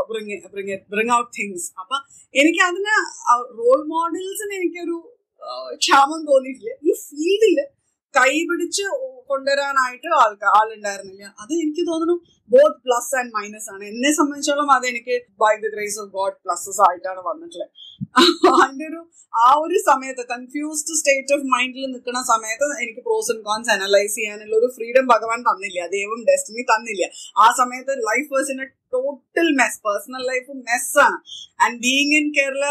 bring bring bring out things അപ്പൊ എനിക്ക് അതിന് റോൾ മോഡൽസിന് എനിക്കൊരു ക്ഷാമം തോന്നിയിട്ടില്ല. ഈ ഫീൽഡിൽ കൈപിടിച്ച് കൊണ്ടുവരാനായിട്ട് ആൾക്കാർ ആളുണ്ടായിരുന്നില്ല. അത് എനിക്ക് തോന്നുന്നു ബോത്ത് പ്ലസ് ആൻഡ് മൈനസ് ആണ്. എന്നെ സംബന്ധിച്ചോളം അത് എനിക്ക് by the grace of God pluses ആയിട്ടാണ് വന്നിട്ടുള്ളത്. അതിന്റെ ഒരു ആ ഒരു സമയത്ത് കൺഫ്യൂസ്ഡ് സ്റ്റേറ്റ് ഓഫ് മൈൻഡിൽ നിൽക്കുന്ന സമയത്ത് എനിക്ക് പ്രോസ് ആൻഡ് കോൺസ് അനലൈസ് ചെയ്യാനുള്ള ഒരു ഫ്രീഡം ഭഗവാൻ തന്നില്ല. ദൈവം ഡെസ്റ്റിനി തന്നില്ല. ആ സമയത്ത് life was in a total mess personal life മെസ്സാണ് and being in Kerala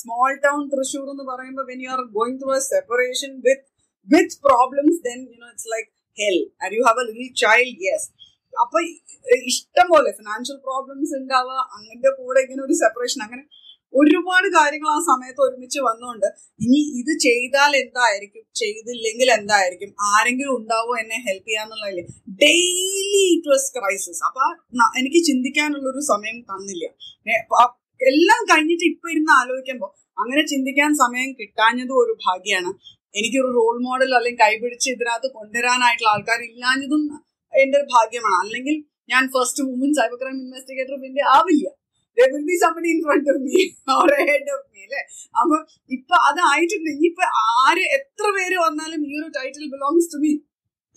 small town Thrissur എന്ന് പറയുമ്പോൾ when you are going through a separation with with problems then you know it's like hell and you have a little child yes അപ്പൊ ഇഷ്ടം പോലെ financial problems ഉണ്ടാവുക അങ്ങനത്തെ കൂടെ ഇങ്ങനെ ഒരു സെപ്പറേഷൻ അങ്ങനെ ഒരുപാട് കാര്യങ്ങൾ ആ സമയത്ത് ഒരുമിച്ച് വന്നുകൊണ്ട് ഇനി ഇത് ചെയ്താൽ എന്തായിരിക്കും ചെയ്തില്ലെങ്കിൽ എന്തായിരിക്കും ആരെങ്കിലും ഉണ്ടാവോ എന്നെ ഹെൽപ്പ് ചെയ്യാന്നുള്ളതിൽ ഡെയിലി ഇറ്റ് വാസ് ക്രൈസിസ് അപ്പൊ എനിക്ക് ചിന്തിക്കാനുള്ള ഒരു സമയം തന്നില്ല. എല്ലാം കഴിഞ്ഞിട്ട് ഇപ്പൊ ഇരുന്ന് ആലോചിക്കുമ്പോൾ അങ്ങനെ ചിന്തിക്കാൻ സമയം കിട്ടാഞ്ഞതും ഒരു ഭാഗ്യമാണ് എനിക്കൊരു റോൾ മോഡൽ അല്ലെങ്കിൽ കൈപിടിച്ച് ഇതിനകത്ത് കൊണ്ടുവരാനായിട്ടുള്ള ആൾക്കാർ ഇല്ലാഞ്ഞതും ഒരു ഭാഗ്യമാണ്. അല്ലെങ്കിൽ ഞാൻ first woman cyber crime investigator പിന്നെ ആവില്ല. Will be somebody in front of me or head of me അല്ലെ? അപ്പൊ ഇപ്പൊ അതായിട്ടുണ്ട്. ഇനിയിപ്പൊ ആര് എത്ര പേര് വന്നാലും ഈ ഒരു ടൈറ്റിൽ ബിലോങ്സ് ടു മീ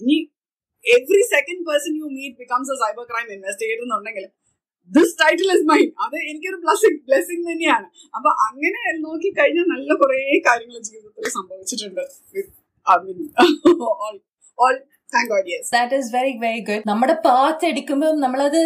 ഇനി every second person you meet becomes a cyber crime investigator എന്നുണ്ടെങ്കിൽ ദിസ് ടൈറ്റിൽ ഇസ് മൈൻ അത് എനിക്കൊരു ബ്ലസ്സിംഗ് ബ്ലെസ്സിംഗ് തന്നെയാണ്. അപ്പൊ അങ്ങനെ നോക്കി കഴിഞ്ഞാൽ നല്ല കുറെ കാര്യങ്ങൾ ജീവിതത്തിൽ സംഭവിച്ചിട്ടുണ്ട് all all thank God yes that is very very good നമ്മുടെ പാത്ത് എടുക്കുമ്പോൾ നമ്മളത്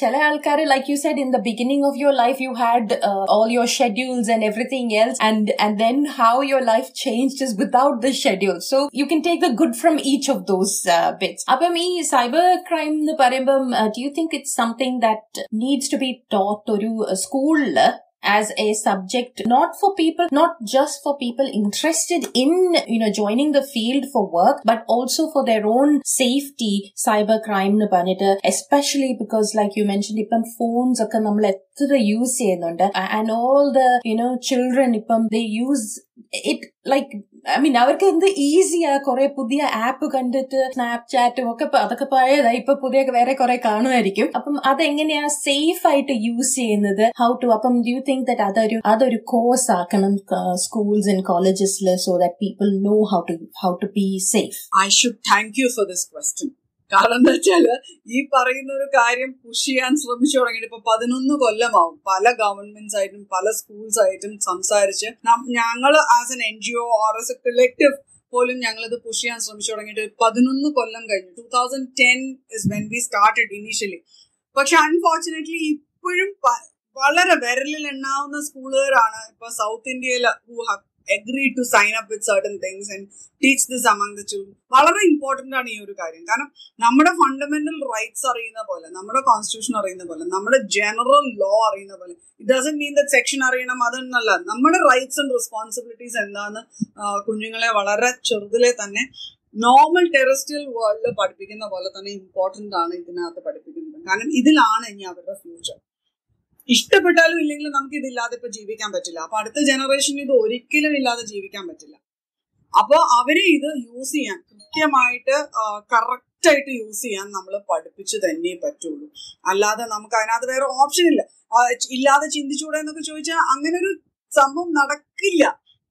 ചില ആൾക്കാർ like you said in the beginning of your life you had all your schedules and everything else and and then how your life change is without the schedule so you can take the good from each of those bits അപ്പം ഈ cyber crime എന്ന് പറയുമ്പം do you think it's something that needs to be taught ഒരു സ്കൂളിൽ as a subject not for people not just for people interested in you know joining the field for work but also for their own safety cyber crime nu പറഞ്ഞിട്ട് especially because like you mentioned ഇപ്പം phones ഒക്കെ നമ്മൾ എത്ര use ചെയ്യുന്നുണ്ട് and all the you know children ഇപ്പം ദേ use it like I mean അവർക്ക് എന്ത് ഈസിയാ കുറെ പുതിയ ആപ്പ് കണ്ടിട്ട് സ്നാപ്ചാറ്റും ഒക്കെ അതൊക്കെ പഴയതായി ഇപ്പൊ പുതിയ വേറെ കുറെ കാണുമായിരിക്കും. അപ്പം അതെങ്ങനെയാ സേഫ് ആയിട്ട് യൂസ് ചെയ്യുന്നത്? ഹൗ ടു അപ്പം ഡു തിങ്ക് ദറ്റ് അതൊരു അതൊരു കോഴ്സ് ആക്കണം schools and കോളേജസിൽ so that people know how to how to be safe I should thank you for this question കാരണം എന്താ വെച്ചാൽ ഈ പറയുന്ന ഒരു കാര്യം പുഷ് ചെയ്യാൻ ശ്രമിച്ചു തുടങ്ങിയിട്ട് ഇപ്പൊ പതിനൊന്ന് കൊല്ലമാവും. പല ഗവൺമെന്റ്സ് ആയിട്ടും പല സ്കൂൾസ് ആയിട്ടും സംസാരിച്ച് ഞങ്ങൾ as an N G O or as a collective പോലും ഞങ്ങൾ ഇത് പുഷ് ചെയ്യാൻ ശ്രമിച്ചു തുടങ്ങിയിട്ട് പതിനൊന്ന് കൊല്ലം കഴിഞ്ഞു. Two thousand ten is when we started initially പക്ഷെ അൺഫോർച്ചുനേറ്റ്ലി ഇപ്പോഴും വളരെ വിരലിൽ എണ്ണാവുന്ന സ്കൂളുകാരാണ് ഇപ്പൊ സൗത്ത് ഇന്ത്യയിൽ who agree to sign up with certain things and teach this among the children വളരെ ഇമ്പോർട്ടന്റ് ആണ് ഈ ഒരു കാര്യം. കാരണം നമ്മുടെ ഫണ്ടമെന്റൽ റൈറ്റ്സ് അറിയുന്ന പോലെ നമ്മുടെ കോൺസ്റ്റിറ്റ്യൂഷൻ അറിയുന്ന പോലെ നമ്മുടെ ജനറൽ ലോ അറിയുന്ന പോലെ it doesn't mean the section അറിയണം അതെന്നല്ല. നമ്മുടെ റൈറ്റ്സ് ആൻഡ് റെസ്പോൺസിബിലിറ്റീസ് എന്താന്ന് കുഞ്ഞുങ്ങളെ വളരെ ചെറുതിലെ തന്നെ നോർമൽ ടെറസ്ട്രിയൽ വേൾഡിൽ പഠിപ്പിക്കുന്ന പോലെ തന്നെ ഇമ്പോർട്ടന്റ് ആണ് ഇതിനകത്ത് പഠിപ്പിക്കുന്നത്. കാരണം ഇതിലാണ് ഇനി അവരുടെ ഫ്യൂച്ചർ ഇഷ്ടപ്പെട്ടാലും ഇല്ലെങ്കിലും നമുക്ക് ഇതില്ലാതെ ഇപ്പൊ ജീവിക്കാൻ പറ്റില്ല. അപ്പൊ അടുത്ത ജനറേഷൻ ഇത് ഒരിക്കലും ഇല്ലാതെ ജീവിക്കാൻ പറ്റില്ല. അപ്പൊ അവരെ ഇത് യൂസ് ചെയ്യാൻ കൃത്യമായിട്ട് കറക്റ്റ് ആയിട്ട് യൂസ് ചെയ്യാൻ നമ്മൾ പഠിപ്പിച്ചു തന്നെ പറ്റുള്ളൂ. അല്ലാതെ നമുക്ക് അതിനകത്ത് വേറെ ഓപ്ഷൻ ഇല്ല. ഇല്ലാതെ ചിന്തിച്ചുകൂടെ എന്നൊക്കെ ചോദിച്ചാൽ അങ്ങനെ ഒരു സംഭവം നടക്കില്ല.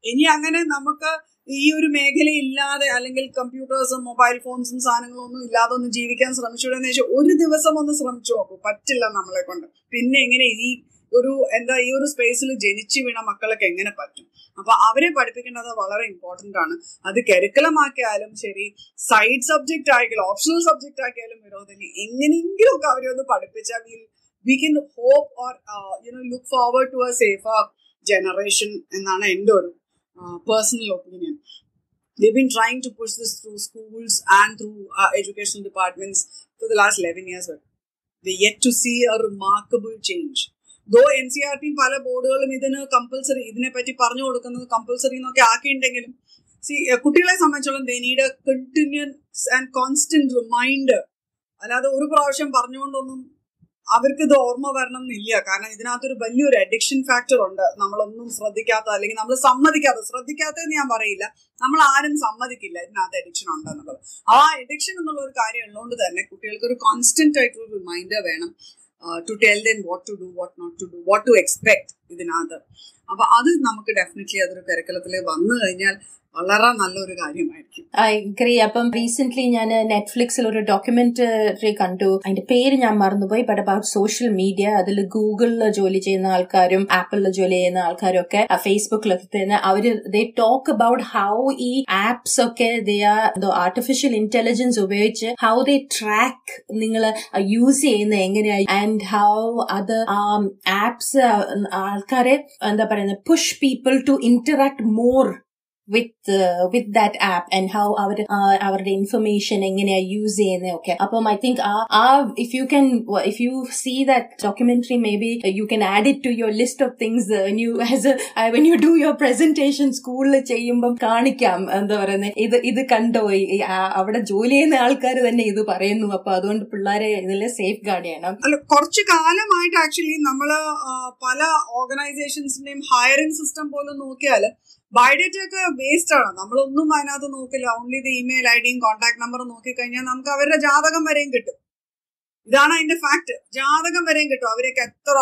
ഇനി അങ്ങനെ നമുക്ക് ഈ ഒരു മേഖല ഇല്ലാതെ അല്ലെങ്കിൽ കമ്പ്യൂട്ടേഴ്സും മൊബൈൽ ഫോൺസും സാധനങ്ങളും ഒന്നും ഇല്ലാതെ ഒന്ന് ജീവിക്കാൻ ശ്രമിച്ചൂടെന്ന് വെച്ചാൽ ഒരു ദിവസം ഒന്ന് ശ്രമിച്ചു നോക്കൂ. പറ്റില്ല നമ്മളെ കൊണ്ട്. പിന്നെ എങ്ങനെ ഈ ഒരു എന്താ ഈ ഒരു സ്പേസിൽ ജനിച്ചു വീണ മക്കളൊക്കെ എങ്ങനെ പറ്റും? അപ്പൊ അവരെ പഠിപ്പിക്കേണ്ടത് വളരെ ഇമ്പോർട്ടന്റ് ആണ്. അത് കരുക്കലമാക്കിയാലും ശരി സൈഡ് സബ്ജക്റ്റ് ആക്കിയാലും ഓപ്ഷണൽ സബ്ജക്റ്റ് ആക്കിയാലും വിരോധമില്ല. എങ്ങനെയെങ്കിലും ഒക്കെ അവരെ ഒന്ന് പഠിപ്പിച്ചാൽ will we can hope or you know look forward to a safer generation എന്നാണ് എന്റെ ഒരു personal opinion. They've been trying to push this through schools and through uh, educational departments for the last 11 years. But we're yet to see a remarkable change. Though N C R ടിയും പല ബോർഡുകളും ഇതിന് compulsory ഇതിനെ പറ്റി പറഞ്ഞു കൊടുക്കുന്നത് compulsory എന്നൊക്കെ ആക്കിയിട്ടുണ്ടെങ്കിലും C കുട്ടികളെ സംബന്ധിച്ചോളം they need a continuous and constant reminder അല്ലാതെ ഒരു പ്രാവശ്യം പറഞ്ഞുകൊണ്ടൊന്നും അവർക്ക് ഇത് ഓർമ്മ വരണം എന്നില്ല കാരണം ഇതിനകത്തൊരു വലിയൊരു അഡിക്ഷൻ ഫാക്ടർ ഉണ്ട്. നമ്മളൊന്നും ശ്രദ്ധിക്കാത്ത അല്ലെങ്കിൽ നമ്മൾ സമ്മതിക്കാത്ത ശ്രദ്ധിക്കാത്തതെന്ന് ഞാൻ പറയില്ല. നമ്മൾ ആരും സമ്മതിക്കില്ല ഇതിനകത്ത് അഡിക്ഷൻ ഉണ്ടെന്നുള്ളത്. ആ അഡിക്ഷൻ എന്നുള്ള ഒരു കാര്യം ഉള്ളതുകൊണ്ട് തന്നെ കുട്ടികൾക്ക് ഒരു കോൺസ്റ്റന്റ് ആയിട്ടുള്ള റിമൈൻഡർ വേണം to tell them what to do what not to do what to expect ഇതിനകത്ത്. അപ്പൊ അത് നമുക്ക് ഡെഫിനറ്റ്ലി അതൊരു കരിക്കുലത്തിൽ വന്നു കഴിഞ്ഞാൽ വളരെ നല്ലൊരു കാര്യമായിരിക്കും. ഐ അഗ്രി അപ്പം റീസെന്റ് ഞാൻ നെറ്റ്ഫ്ലിക്സിൽ ഒരു ഡോക്യുമെന്ററി കണ്ടു. അതിന്റെ പേര് ഞാൻ മറന്നുപോയി. ബട്ട് അബൌട്ട് സോഷ്യൽ മീഡിയ അതിൽ ഗൂഗിളിൽ ജോലി ചെയ്യുന്ന ആൾക്കാരും ആപ്പിളിൽ ജോലി ചെയ്യുന്ന ആൾക്കാരും ഒക്കെ ഫേസ്ബുക്കിലൊക്കെ തന്നെ അവർ ദേ ടോക്ക് അബൌട്ട് ഹൗ ഈ ആപ്സ് ഒക്കെ ദേ ആർ ആർട്ടിഫിഷ്യൽ ഇന്റലിജൻസ് ഉപയോഗിച്ച് ഹൗ ദേ ട്രാക്ക് നിങ്ങൾ യൂസ് ചെയ്യുന്ന എങ്ങനെയായി? ആൻഡ് ഹൗ അത് ആപ്സ് ആൾക്കാരെ എന്താ പറയുന്നത് push people to interact more with with that app and how അവർ അവരുടെ ഇൻഫർമേഷൻ എങ്ങനെയാ യൂസ് ചെയ്യുന്നത് ഒക്കെ. അപ്പം ഐ തിങ്ക് ആ if you can if you see that documentary maybe you can add it to your list of things you as when you do your presentation സ്കൂളിൽ ചെയ്യുമ്പം കാണിക്കാം. എന്താ പറയുന്നത് ഇത് ഇത് കണ്ടോ? അവിടെ ജോലി ചെയ്യുന്ന ആൾക്കാർ തന്നെ ഇത് പറയുന്നു. അപ്പൊ അതുകൊണ്ട് പിള്ളേരെ ഇതിൽ സേഫ് ഗാർഡ് ചെയ്യണം. അല്ല കുറച്ച് കാലമായിട്ട് ആക്ച്വലി നമ്മൾ പല ഓർഗനൈസേഷൻസിന്റെയും ഹയറിംഗ് സിസ്റ്റം പോലും നോക്കിയാൽ ബയോഡേറ്റ ഒക്കെ വേസ്റ്റ് ആണ്. നമ്മളൊന്നും അതിനകത്ത് നോക്കില്ല. ഓൺലി ദ ഇമെയിൽ ഐ ഡിയും കോൺടാക്ട് നമ്പറും നോക്കിക്കഴിഞ്ഞാൽ നമുക്ക് അവരുടെ ജാതകം വരെയും കിട്ടും. ഇതാണ് അതിന്റെ ഫാക്ട് ജാതകം വരെയും കിട്ടും. അവരൊക്കെ എത്ര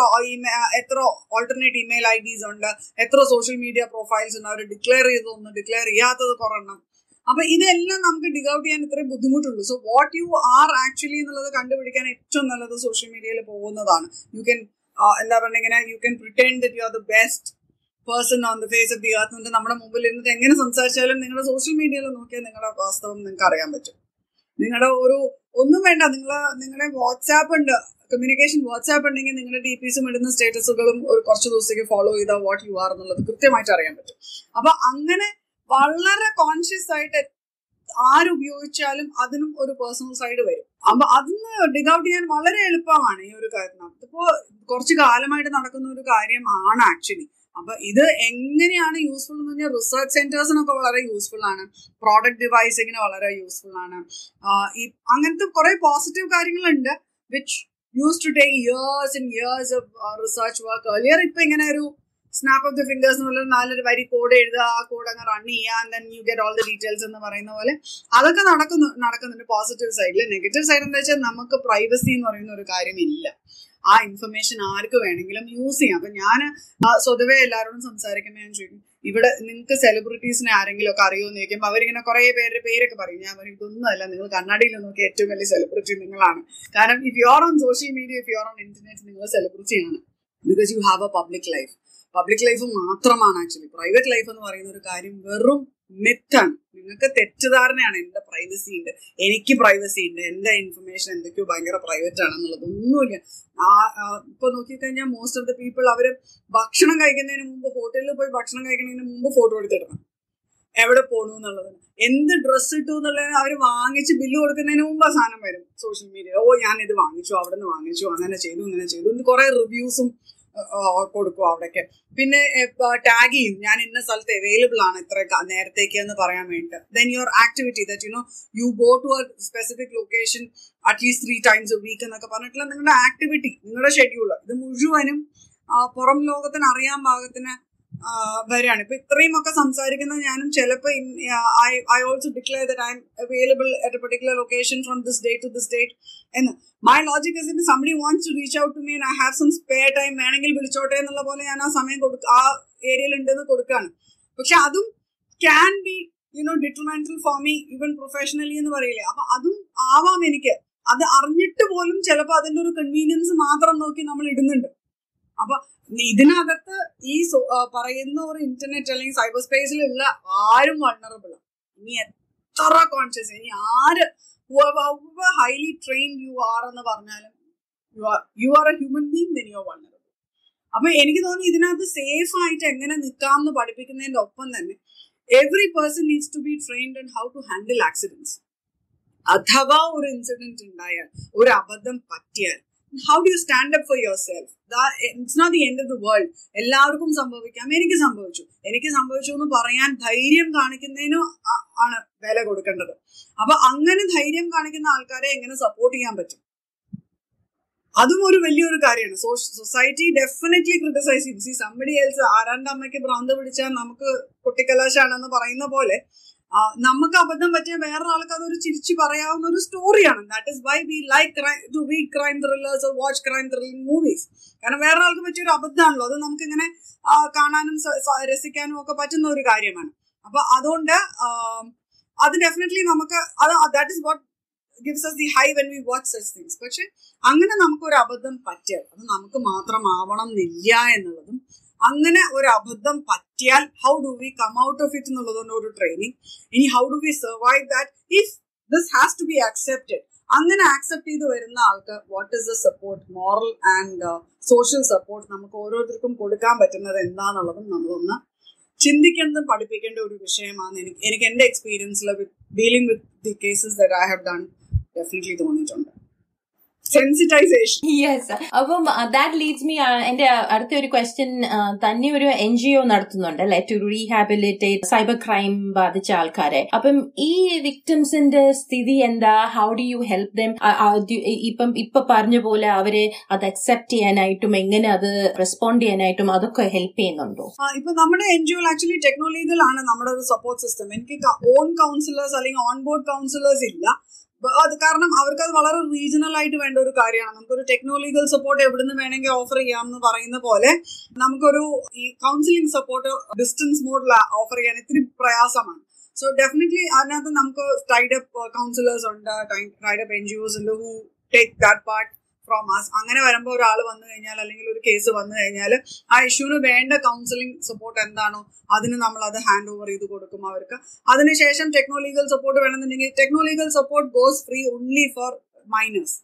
എത്ര ഓൾട്ടർനേറ്റ് ഇമെയിൽ ഐ ഡീസ് ഉണ്ട് എത്ര സോഷ്യൽ മീഡിയ പ്രൊഫൈൽസ് ഉണ്ട് അവർ ഡിക്ലെയർ ചെയ്തൊന്നും ഡിക്ലെയർ ചെയ്യാത്തത് കുറെണ്ണം. അപ്പൊ ഇതെല്ലാം നമുക്ക് ഡിഗ് ഔട്ട് ചെയ്യാൻ ഇത്രയും ബുദ്ധിമുട്ടുള്ളൂ. So what you are actually എന്നുള്ളത് കണ്ടുപിടിക്കാൻ ഏറ്റവും നല്ലത് സോഷ്യൽ മീഡിയയിൽ പോകുന്നതാണ്. യു കെൻ എന്താ പറയുക ഇങ്ങനെ you can pretend that you are the best person on the face of the earth എന്നിട്ട് നമ്മുടെ മുമ്പിൽ ഇരുന്നിട്ട് എങ്ങനെ സംസാരിച്ചാലും നിങ്ങളുടെ സോഷ്യൽ മീഡിയയിൽ നോക്കിയാൽ നിങ്ങളുടെ വാസ്തവം നിങ്ങൾക്ക് അറിയാൻ പറ്റും. നിങ്ങളുടെ ഒരു ഒന്നും വേണ്ട നിങ്ങൾ നിങ്ങളുടെ വാട്സാപ്പ് ഉണ്ട്. കമ്മ്യൂണിക്കേഷൻ വാട്സാപ്പ് ഉണ്ടെങ്കിൽ നിങ്ങളുടെ ഡി പിസും ഇടുന്ന സ്റ്റേറ്റസുകളും ഒരു കുറച്ച് ദിവസത്തേക്ക് ഫോളോ ചെയ്താൽ വാട്ട് യു ആർ എന്നുള്ളത് കൃത്യമായിട്ട് അറിയാൻ പറ്റും. അപ്പൊ അങ്ങനെ വളരെ കോൺഷ്യസ് ആയിട്ട് ആരുപയോഗിച്ചാലും അതിനും ഒരു പേഴ്സണൽ സൈഡ് വരും. അപ്പൊ അതിന് ഡിഗ് ഔട്ട് ചെയ്യാൻ വളരെ എളുപ്പമാണ് ഈ ഒരു കാര്യം ഇപ്പോ കുറച്ച് കാലമായിട്ട് നടക്കുന്ന ഒരു കാര്യമാണ് ആക്ച്വലി അപ്പൊ ഇത് എങ്ങനെയാണ് യൂസ്ഫുൾ എന്ന് പറഞ്ഞാൽ റിസർച്ച് സെന്റേഴ്സിനൊക്കെ വളരെ യൂസ്ഫുൾ ആണ്. പ്രോഡക്റ്റ് ഡിവൈസിങ്ങിന് വളരെ യൂസ്ഫുൾ ആണ്. ഈ അങ്ങനത്തെ കുറെ പോസിറ്റീവ് കാര്യങ്ങളുണ്ട് which use to take years in years of research work earlier ഇപ്പൊ ഇങ്ങനെ ഒരു സ്നാപ്പ് ഓഫ് ദി ഫിംഗേഴ്സ് എന്നുള്ള നാലൊരു വരി കോഡ് എഴുതുക ആ കോഡ് അങ്ങ് റൺ ചെയ്യാൻ then you get all the details എന്ന് പറയുന്ന പോലെ അതൊക്കെ നടക്കുന്നു നടക്കുന്നുണ്ട്. പോസിറ്റീവ് സൈഡിൽ നെഗറ്റീവ് സൈഡ് എന്താ വെച്ചാൽ നമുക്ക് പ്രൈവസി എന്ന് പറയുന്ന ഒരു കാര്യമില്ല. ആ ഇൻഫർമേഷൻ ആർക്ക് വേണമെങ്കിലും യൂസ് ചെയ്യാം. അപ്പൊ ഞാൻ സ്വതവേ എല്ലാവരോടും സംസാരിക്കുമ്പോൾ ഞാൻ ചോദിക്കും ഇവിടെ നിങ്ങൾക്ക് സെലിബ്രിറ്റീസിനെ ആരെങ്കിലും ഒക്കെ അറിയുമെന്ന് ചോദിക്കുമ്പോൾ അവരിങ്ങനെ കുറെ പേരുടെ പേരൊക്കെ പറയും. ഞാൻ പറയും ഇതൊന്നുമല്ല നിങ്ങൾ കണ്ണാടിയിൽ നോക്കി ഏറ്റവും വലിയ സെലിബ്രിറ്റി നിങ്ങളാണ്. കാരണം if you are on social media if you are on internet നിങ്ങൾ സെലിബ്രിറ്റിയാണ് because you have a public life public life മാത്രമാണ് ആക്ച്വലി പ്രൈവറ്റ് ലൈഫ് എന്ന് പറയുന്ന ഒരു കാര്യം വെറും മിത്താണ്. നിങ്ങൾക്ക് തെറ്റിദ്ധാരണയാണ് എന്റെ പ്രൈവസി ഉണ്ട് എനിക്ക് പ്രൈവസി ഉണ്ട് എന്റെ ഇൻഫർമേഷൻ എന്തൊക്കെയോ ഭയങ്കര പ്രൈവറ്റ് ആണെന്നുള്ളത്. ഒന്നുമില്ല. ആ ഇപ്പൊ നോക്കിക്കഴിഞ്ഞാൽ മോസ്റ്റ് ഓഫ് ദ പീപ്പിൾ അവർ ഭക്ഷണം കഴിക്കുന്നതിന് മുമ്പ് ഹോട്ടലിൽ പോയി ഭക്ഷണം കഴിക്കുന്നതിന് മുമ്പ് ഫോട്ടോ എടുത്തിടണം. എവിടെ പോണു എന്നുള്ളത്. എന്ത് ഡ്രസ്സ് ഇട്ടു എന്നുള്ളത് അവർ വാങ്ങിച്ച് ബില്ല് കൊടുക്കുന്നതിന് മുമ്പ് ആ സാധനം വരും സോഷ്യൽ മീഡിയ ഓ ഞാൻ ഇത് വാങ്ങിച്ചു അവിടെ നിന്ന് വാങ്ങിച്ചു അങ്ങനെ ചെയ്തു ഇങ്ങനെ ചെയ്തു. കുറെ റിവ്യൂസും കൊടുക്കും അവിടേക്ക്. പിന്നെ ടാഗ് ചെയ്യും. ഞാൻ ഇന്ന സ്ഥലത്ത് അവൈലബിൾ ആണ് ഇത്ര നേരത്തേക്ക് എന്ന് പറയാൻ വേണ്ടിയിട്ട്. Then your activity that you know you go to a specific location at least three times week എന്നൊക്കെ പറഞ്ഞിട്ടുള്ള നിങ്ങളുടെ ആക്ടിവിറ്റി നിങ്ങളുടെ ഷെഡ്യൂൾ ഇത് മുഴുവനും പുറം ലോകത്തിന് അറിയാൻ പാകത്തിന് വരികയാണ്. ഇപ്പൊ ഇത്രയും ഒക്കെ സംസാരിക്കുന്ന ഞാനും ചിലപ്പോ I also declare that I am available at a particular location from this date to this date എന്ന്. My logic is in somebody wants to reach out to me I have some spare time വേണമെങ്കിൽ വിളിച്ചോട്ടെ എന്നുള്ള പോലെ ഞാൻ ആ സമയം കൊടുക്ക ആ ഏരിയയിൽ ഉണ്ടെന്ന് കൊടുക്കുകയാണ് പക്ഷെ അതും can be you know detrimental for me even professionally എന്ന് പറയില്ലേ. അപ്പൊ അതും ആവാം എനിക്ക്. അത് അറിഞ്ഞിട്ട് പോലും ചിലപ്പോൾ അതിന്റെ ഒരു കൺവീനിയൻസ് മാത്രം നോക്കി നമ്മൾ ഇടുന്നുണ്ട്. അപ്പൊ ഇതിനകത്ത് ഈ പറയുന്ന ഒരു ഇന്റർനെറ്റ് അല്ലെങ്കിൽ സൈബർ സ്പേസിലുള്ള ആരും വൾണറബിൾ ഇനി എത്ര കോൺഷ്യസ് ഇനി ആര് ഹൈലി ട്രെയിൻഡ് യു ആർ എന്ന് പറഞ്ഞാലും you are you are a human being then you are അപ്പൊ എനിക്ക് തോന്നി ഇതിനകത്ത് സേഫ് ആയിട്ട് എങ്ങനെ നിൽക്കാമെന്ന് പഠിപ്പിക്കുന്നതിന്റെ ഒപ്പം തന്നെ every person needs to be trained and how to handle accidents അഥവാ ഒരു ഇൻസിഡന്റ് ഉണ്ടായാൽ ഒരു അബദ്ധം പറ്റിയാൽ how do you stand up for yourself it's not the end of the world എല്ലാവർക്കും സംഭവിക്കാം. എനിക്ക് സംഭവിച്ചു. എനിക്ക് സംഭവിച്ചു എന്ന് പറയാൻ ധൈര്യം കാണിക്കുന്നതിനും ആണ് വില കൊടുക്കേണ്ടത്. അപ്പൊ അങ്ങനെ ധൈര്യം കാണിക്കുന്ന ആൾക്കാരെ എങ്ങനെ സപ്പോർട്ട് ചെയ്യാൻ പറ്റും? അതും ഒരു വലിയൊരു കാര്യമാണ്. സൊസൈറ്റി ഡെഫിനറ്റ്ലി ക്രിട്ടിസൈസ് ചെയ്യും സി സംബഡി എൽസ് ആരാണ്ട് അമ്മയ്ക്ക് ഭ്രാന്ത് പിടിച്ചാൽ നമുക്ക് കുട്ടിക്കലാശാണെന്ന് പറയുന്ന പോലെ നമുക്ക് അബദ്ധം പറ്റിയ വേറൊരാൾക്ക് അതൊരു ചിരിച്ചു പറയാവുന്ന ഒരു സ്റ്റോറിയാണ് that is why we like to read crime thrillers watch crime thrilling movies കാരണം വേറൊരാൾക്ക് പറ്റിയ ഒരു അബദ്ധമാണല്ലോ. അത് നമുക്ക് ഇങ്ങനെ കാണാനും രസിക്കാനും ഒക്കെ പറ്റുന്ന ഒരു കാര്യമാണ്. അപ്പൊ അതുകൊണ്ട് അത് ഡെഫിനറ്റ്ലി നമുക്ക് അത് that is what gives us the high when we watch such things പക്ഷെ അങ്ങനെ നമുക്ക് ഒരു അബദ്ധം പറ്റിയത് അത് നമുക്ക് മാത്രമാവണം എന്നില്ല എന്നുള്ളതും അങ്ങനെ ഒരു അബദ്ധം പറ്റിയാൽ how do we come out of it എന്നുള്ളതുകൊണ്ട് ഒരു ട്രെയിനിങ് ഇനി how do we survive that if this has to be accepted അങ്ങനെ ആക്സെപ്റ്റ് ചെയ്ത് വരുന്ന ആൾക്ക് what is the support moral and social support നമുക്ക് ഓരോരുത്തർക്കും കൊടുക്കാൻ പറ്റുന്നത് എന്താണെന്നുള്ളതും നമ്മളൊന്ന് ചിന്തിക്കേണ്ടതും പഠിപ്പിക്കേണ്ട ഒരു വിഷയമാണ് എനിക്ക് എനിക്ക് എന്റെ എക്സ്പീരിയൻസിൽ with dealing with the cases that I have done definitely തോന്നിയിട്ടുണ്ട്. സെൻസിറ്റൈസേഷൻ യെസ് അപ്പം ദാറ്റ് ലീഡ്സ് മീ എന്റെ അടുത്ത ഒരു ക്വസ്റ്റ്യൻ തന്നെ ഒരു എൻ ജി ഒ നടത്തുന്നുണ്ട് അല്ലെ? ടു റീഹാബിലിറ്റേറ്റ് സൈബർ ക്രൈം ബാധിച്ച ആൾക്കാരെ. അപ്പം ഈ വിക്ടിംസിന്റെ സ്ഥിതി എന്താ? How do you help them ഇപ്പം ഇപ്പൊ പറഞ്ഞ പോലെ അവരെ അത് അക്സെപ്റ്റ് ചെയ്യാനായിട്ടും എങ്ങനെ അത് റെസ്പോണ്ട് ചെയ്യാനായിട്ടും അതൊക്കെ ഹെൽപ്പ് ചെയ്യുന്നുണ്ടോ? ഇപ്പൊ നമ്മുടെ N G O actually technological ആണ് നമ്മുടെ ഒരു സപ്പോർട്ട് സിസ്റ്റം എനിക്ക് ഓൺ കൗൺസിലേഴ്സ് അല്ലെങ്കിൽ ഓൺ ബോർഡ് കൗൺസിലേഴ്സ് ഇല്ല. അത് കാരണം അവർക്ക് അത് വളരെ റീജിയണൽ ആയിട്ട് വേണ്ട ഒരു കാര്യമാണ്. നമുക്കൊരു ടെക്നോളജിക്കൽ സപ്പോർട്ട് എവിടുന്ന് വേണമെങ്കിൽ ഓഫർ ചെയ്യാം എന്ന് പറയുന്ന പോലെ നമുക്കൊരു ഈ കൗൺസിലിംഗ് സപ്പോർട്ട് ഡിസ്റ്റൻസ് മോഡിൽ ഓഫർ ചെയ്യാൻ ഇത്തിരി പ്രയാസമാണ്. സോ ഡെഫിനറ്റ്ലി അതിനകത്ത് നമുക്ക് ടൈഡപ്പ് കൗൺസിലേഴ്സ് ഉണ്ട് tied up N G Os ഉണ്ട് who take that part from us അങ്ങനെ വരുമ്പോൾ ഒരാൾ വന്നു കഴിഞ്ഞാൽ അല്ലെങ്കിൽ ഒരു കേസ് വന്നു കഴിഞ്ഞാൽ ആ ഇഷ്യൂവിന് വേണ്ട കൗൺസിലിംഗ് സപ്പോർട്ട് എന്താണോ അതിന് നമ്മൾ അത് ഹാൻഡ് ഓവർ ചെയ്ത് കൊടുക്കും അവർക്ക്. അതിനുശേഷം ടെക്നോളജിക്കൽ സപ്പോർട്ട് വേണമെന്നുണ്ടെങ്കിൽ technological support goes free only for minors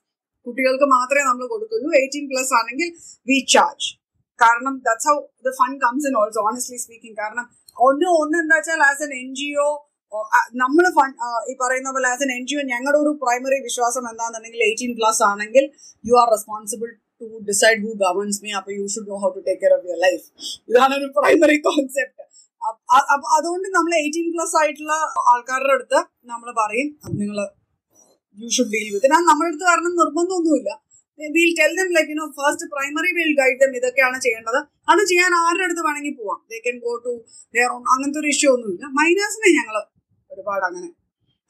കുട്ടികൾക്ക് മാത്രമേ നമ്മൾ കൊടുക്കുള്ളൂ. എയ്റ്റീൻ പ്ലസ് ആണെങ്കിൽ വി ചാർജ് കാരണം that's how the fund comes in also honestly speaking കാരണം ഒന്ന് ഒന്ന് എന്താ വെച്ചാൽ as N N G O നമ്മൾ ഈ പറയുന്ന പോലെ as N N G O ഞങ്ങളുടെ ഒരു പ്രൈമറി വിശ്വാസം എന്താണെന്നുണ്ടെങ്കിൽ എയ്റ്റീൻ പ്ലസ് ആണെങ്കിൽ you are responsible to decide who governs me അപ്പൊ you should know how to take care of your life ഇതാണ് ഒരു പ്രൈമറി കോൺസെപ്റ്റ് അതുകൊണ്ട് നമ്മൾ എയ്റ്റീൻ പ്ലസ് ആയിട്ടുള്ള ആൾക്കാരുടെ അടുത്ത് നമ്മൾ പറയും നിങ്ങൾ യു ഷുഡ് ഡീൽ വിത്ത് ഞാൻ നമ്മുടെ അടുത്ത് കാരണം നിർബന്ധമൊന്നുമില്ല. Will tell them like you know first primary will guide them ഇതൊക്കെയാണ് ചെയ്യേണ്ടത്. അത് ചെയ്യാൻ ആരുടെ അടുത്ത് വേണമെങ്കിൽ പോവാം. They can go to there on അങ്ങനത്തെ ഒരു ഇഷ്യൂ ഒന്നുമില്ല. മൈനേഴ്സിനെ ഞങ്ങൾ ഒരുപാട് അങ്ങനെ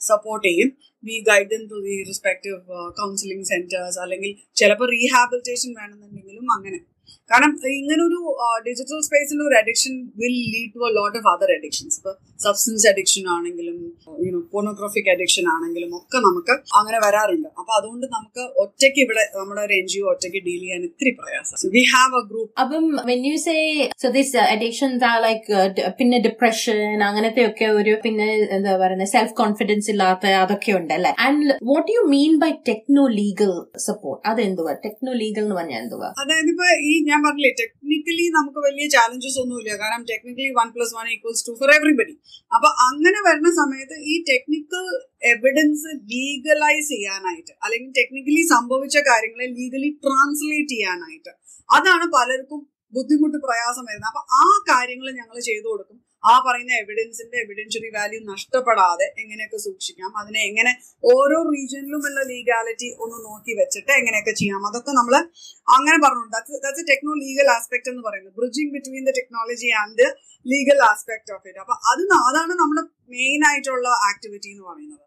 സപ്പോർട്ട് ചെയ്യും. We guide to the respective counselling centres അല്ലെങ്കിൽ ചിലപ്പോൾ റീഹാബിലിറ്റേഷൻ വേണമെന്നുണ്ടെങ്കിലും അങ്ങനെ. കാരണം ഇങ്ങനൊരു ഡിജിറ്റൽ സ്പേസിൽ ഒരു addiction will lead to a lot of other addictions ഇപ്പൊ സബ്സ്റ്റൻസ് അഡിക്ഷൻ ആണെങ്കിലും യുനോ പോണോഗ്രാഫിക് അഡിക്ഷൻ ആണെങ്കിലും ഒക്കെ നമുക്ക് അങ്ങനെ വരാറുണ്ട്. അപ്പൊ അതുകൊണ്ട് നമുക്ക് ഒറ്റയ്ക്ക് ഇവിടെ നമ്മുടെ ഒരു എൻ ജി ഒ ഒറ്റയ്ക്ക് ഡീൽ ചെയ്യാൻ ഇത്തിരി പ്രയാസം. വി ഹാവ് എ ഗ്രൂപ്പ് അപ്പം when you say so this addictions like പിന്നെ ഡിപ്രഷൻ അങ്ങനത്തെ ഒക്കെ ഒരു പിന്നെ എന്താ പറയുന്നത് സെൽഫ് കോൺഫിഡൻസ് ഇല്ലാത്ത അതൊക്കെ ഉണ്ട് അല്ലെ? And what you mean by techno legal support അതെന്തുവാ? ടെക്നോ ലീഗൽ എന്ന് പറഞ്ഞാൽ എന്തുവാ? അതായത് ഇപ്പൊ ഈ ഞാൻ പറഞ്ഞില്ലേ ടെക്നിക്കലി നമുക്ക് വലിയ ചാലഞ്ചസ് ഒന്നുമില്ല. കാരണം technically one plus one equals two for everybody അപ്പൊ അങ്ങനെ വരുന്ന സമയത്ത് ഈ ടെക്നിക്കൽ എവിഡൻസ് ലീഗലൈസ് ചെയ്യാനായിട്ട് അല്ലെങ്കിൽ ടെക്നിക്കലി സംഭവിച്ച കാര്യങ്ങളെ ലീഗലി ട്രാൻസ്ലേറ്റ് ചെയ്യാനായിട്ട് അതാണ് പലർക്കും ബുദ്ധിമുട്ട് പ്രയാസം വരുന്നത്. അപ്പൊ ആ കാര്യങ്ങൾ ഞങ്ങൾ ചെയ്തു കൊടുക്കും. ആ പറയുന്ന എവിഡൻസിന്റെ എവിഡൻഷ്യറി വാല്യൂ നഷ്ടപ്പെടാതെ എങ്ങനെയൊക്കെ സൂക്ഷിക്കാം? അതിനെ എങ്ങനെ ഓരോ റീജിയനിലുമുള്ള ലീഗാലിറ്റി ഒന്ന് നോക്കി വെച്ചിട്ട് എങ്ങനെയൊക്കെ ചെയ്യാം? അതൊക്കെ നമ്മൾ അങ്ങനെ പറഞ്ഞിട്ടുണ്ട്. ടെക്നോ ലീഗൽ ആസ്പെക്ട് എന്ന് പറയുന്നത്. Bridging between the technology and legal aspect of it അപ്പൊ അത് അതാണ് നമ്മുടെ മെയിൻ ആയിട്ടുള്ള ആക്ടിവിറ്റി എന്ന് പറയുന്നത്.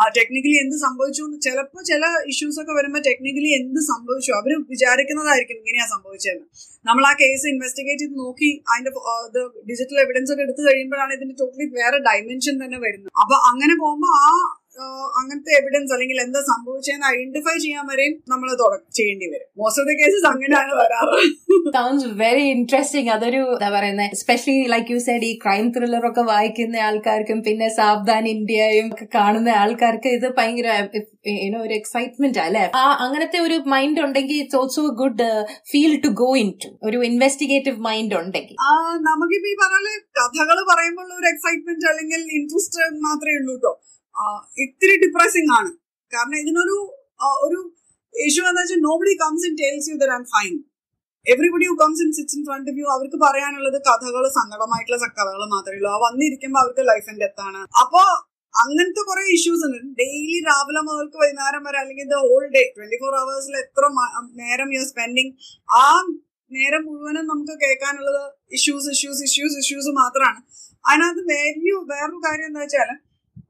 ആ ടെക്നിക്കലി എന്ത് സംഭവിച്ചു ചിലപ്പോൾ ചില ഇഷ്യൂസ് ഒക്കെ വരുമ്പോൾ ടെക്നിക്കലി എന്ത് സംഭവിച്ചു? അവർ വിചാരിക്കുന്നതായിരിക്കും ഇങ്ങനെയാ സംഭവിച്ചതെന്ന്. നമ്മൾ ആ കേസ് ഇൻവെസ്റ്റിഗേറ്റ് ചെയ്ത് നോക്കി അതിന്റെ ഡിജിറ്റൽ എവിഡൻസ് ഒക്കെ എടുത്തു കഴിയുമ്പോഴാണ് ഇതിന്റെ ടോട്ടലി വേറെ ഡയമെൻഷൻ തന്നെ വരുന്നത്. അപ്പൊ അങ്ങനെ പോകുമ്പോൾ ആ അങ്ങനത്തെ എവിഡൻസ് അല്ലെങ്കിൽ എന്താ സംഭവിച്ചതെന്ന് ഐഡന്റിഫൈ ചെയ്യാൻ വരെയും നമ്മൾ ചെയ്യേണ്ടി വരും. മോസ്റ്റ് ഓഫ് ദ കേസസ് അങ്ങനെയാണ് വരാറ്. സൗണ്ട്സ് വെരി ഇൻട്രസ്റ്റിംഗ് അതൊരു എന്താ പറയുന്നത് എസ്പെഷ്യലി ലൈക്ക് യു സൈഡ് ഈ ക്രൈം ത്രില്ലർ ഒക്കെ വായിക്കുന്ന ആൾക്കാർക്കും പിന്നെ സാവധാൻ ഇന്ത്യയും ഒക്കെ കാണുന്ന ആൾക്കാർക്ക് ഇത് ഭയങ്കര ഒരു എക്സൈറ്റ്മെന്റ് അല്ലെ? ആ അങ്ങനത്തെ ഒരു മൈൻഡ് ഉണ്ടെങ്കിൽ it's also good feel to go into ഒരു ഇൻവെസ്റ്റിഗേറ്റീവ് മൈൻഡ് ഉണ്ടെങ്കിൽ. നമുക്കിപ്പോ ഈ പറഞ്ഞ കഥകൾ പറയുമ്പോൾ ഒരു എക്സൈറ്റ്മെന്റ് അല്ലെങ്കിൽ ഇൻട്രസ്റ്റ് മാത്രമേ ഉള്ളൂ കേട്ടോ ഇത്തിരി ഡിപ്രസിംഗ് ആണ്. കാരണം ഇതിനൊരു ഒരു ഇഷ്യൂ എന്താ വെച്ചാൽ nobody comes in tells you there and fine everybody who comes in sits in front you അവർക്ക് പറയാനുള്ളത് കഥകൾ സങ്കടമായിട്ടുള്ള കഥകൾ മാത്രമേ ഉള്ളൂ. ആ വന്നിരിക്കുമ്പോൾ അവർക്ക് ലൈഫ് ആൻഡ് ഡെത്ത് ആണ് അപ്പോ അങ്ങനത്തെ കുറെ ഇഷ്യൂസ് ഉണ്ട്. ഡെയിലി രാവിലെ മുതൽക്ക് വൈകുന്നേരം വരെ അല്ലെങ്കിൽ the whole day twenty four അവേഴ്സിൽ എത്ര നേരം യു സ്പെൻഡിങ് ആ നേരം മുഴുവനും നമുക്ക് കേൾക്കാനുള്ളത് ഇഷ്യൂസ് ഇഷ്യൂസ് ഇഷ്യൂസ് ഇഷ്യൂസ് മാത്രമാണ് അതിനകത്ത് വേറെ വേറൊരു കാര്യം എന്താ വെച്ചാൽ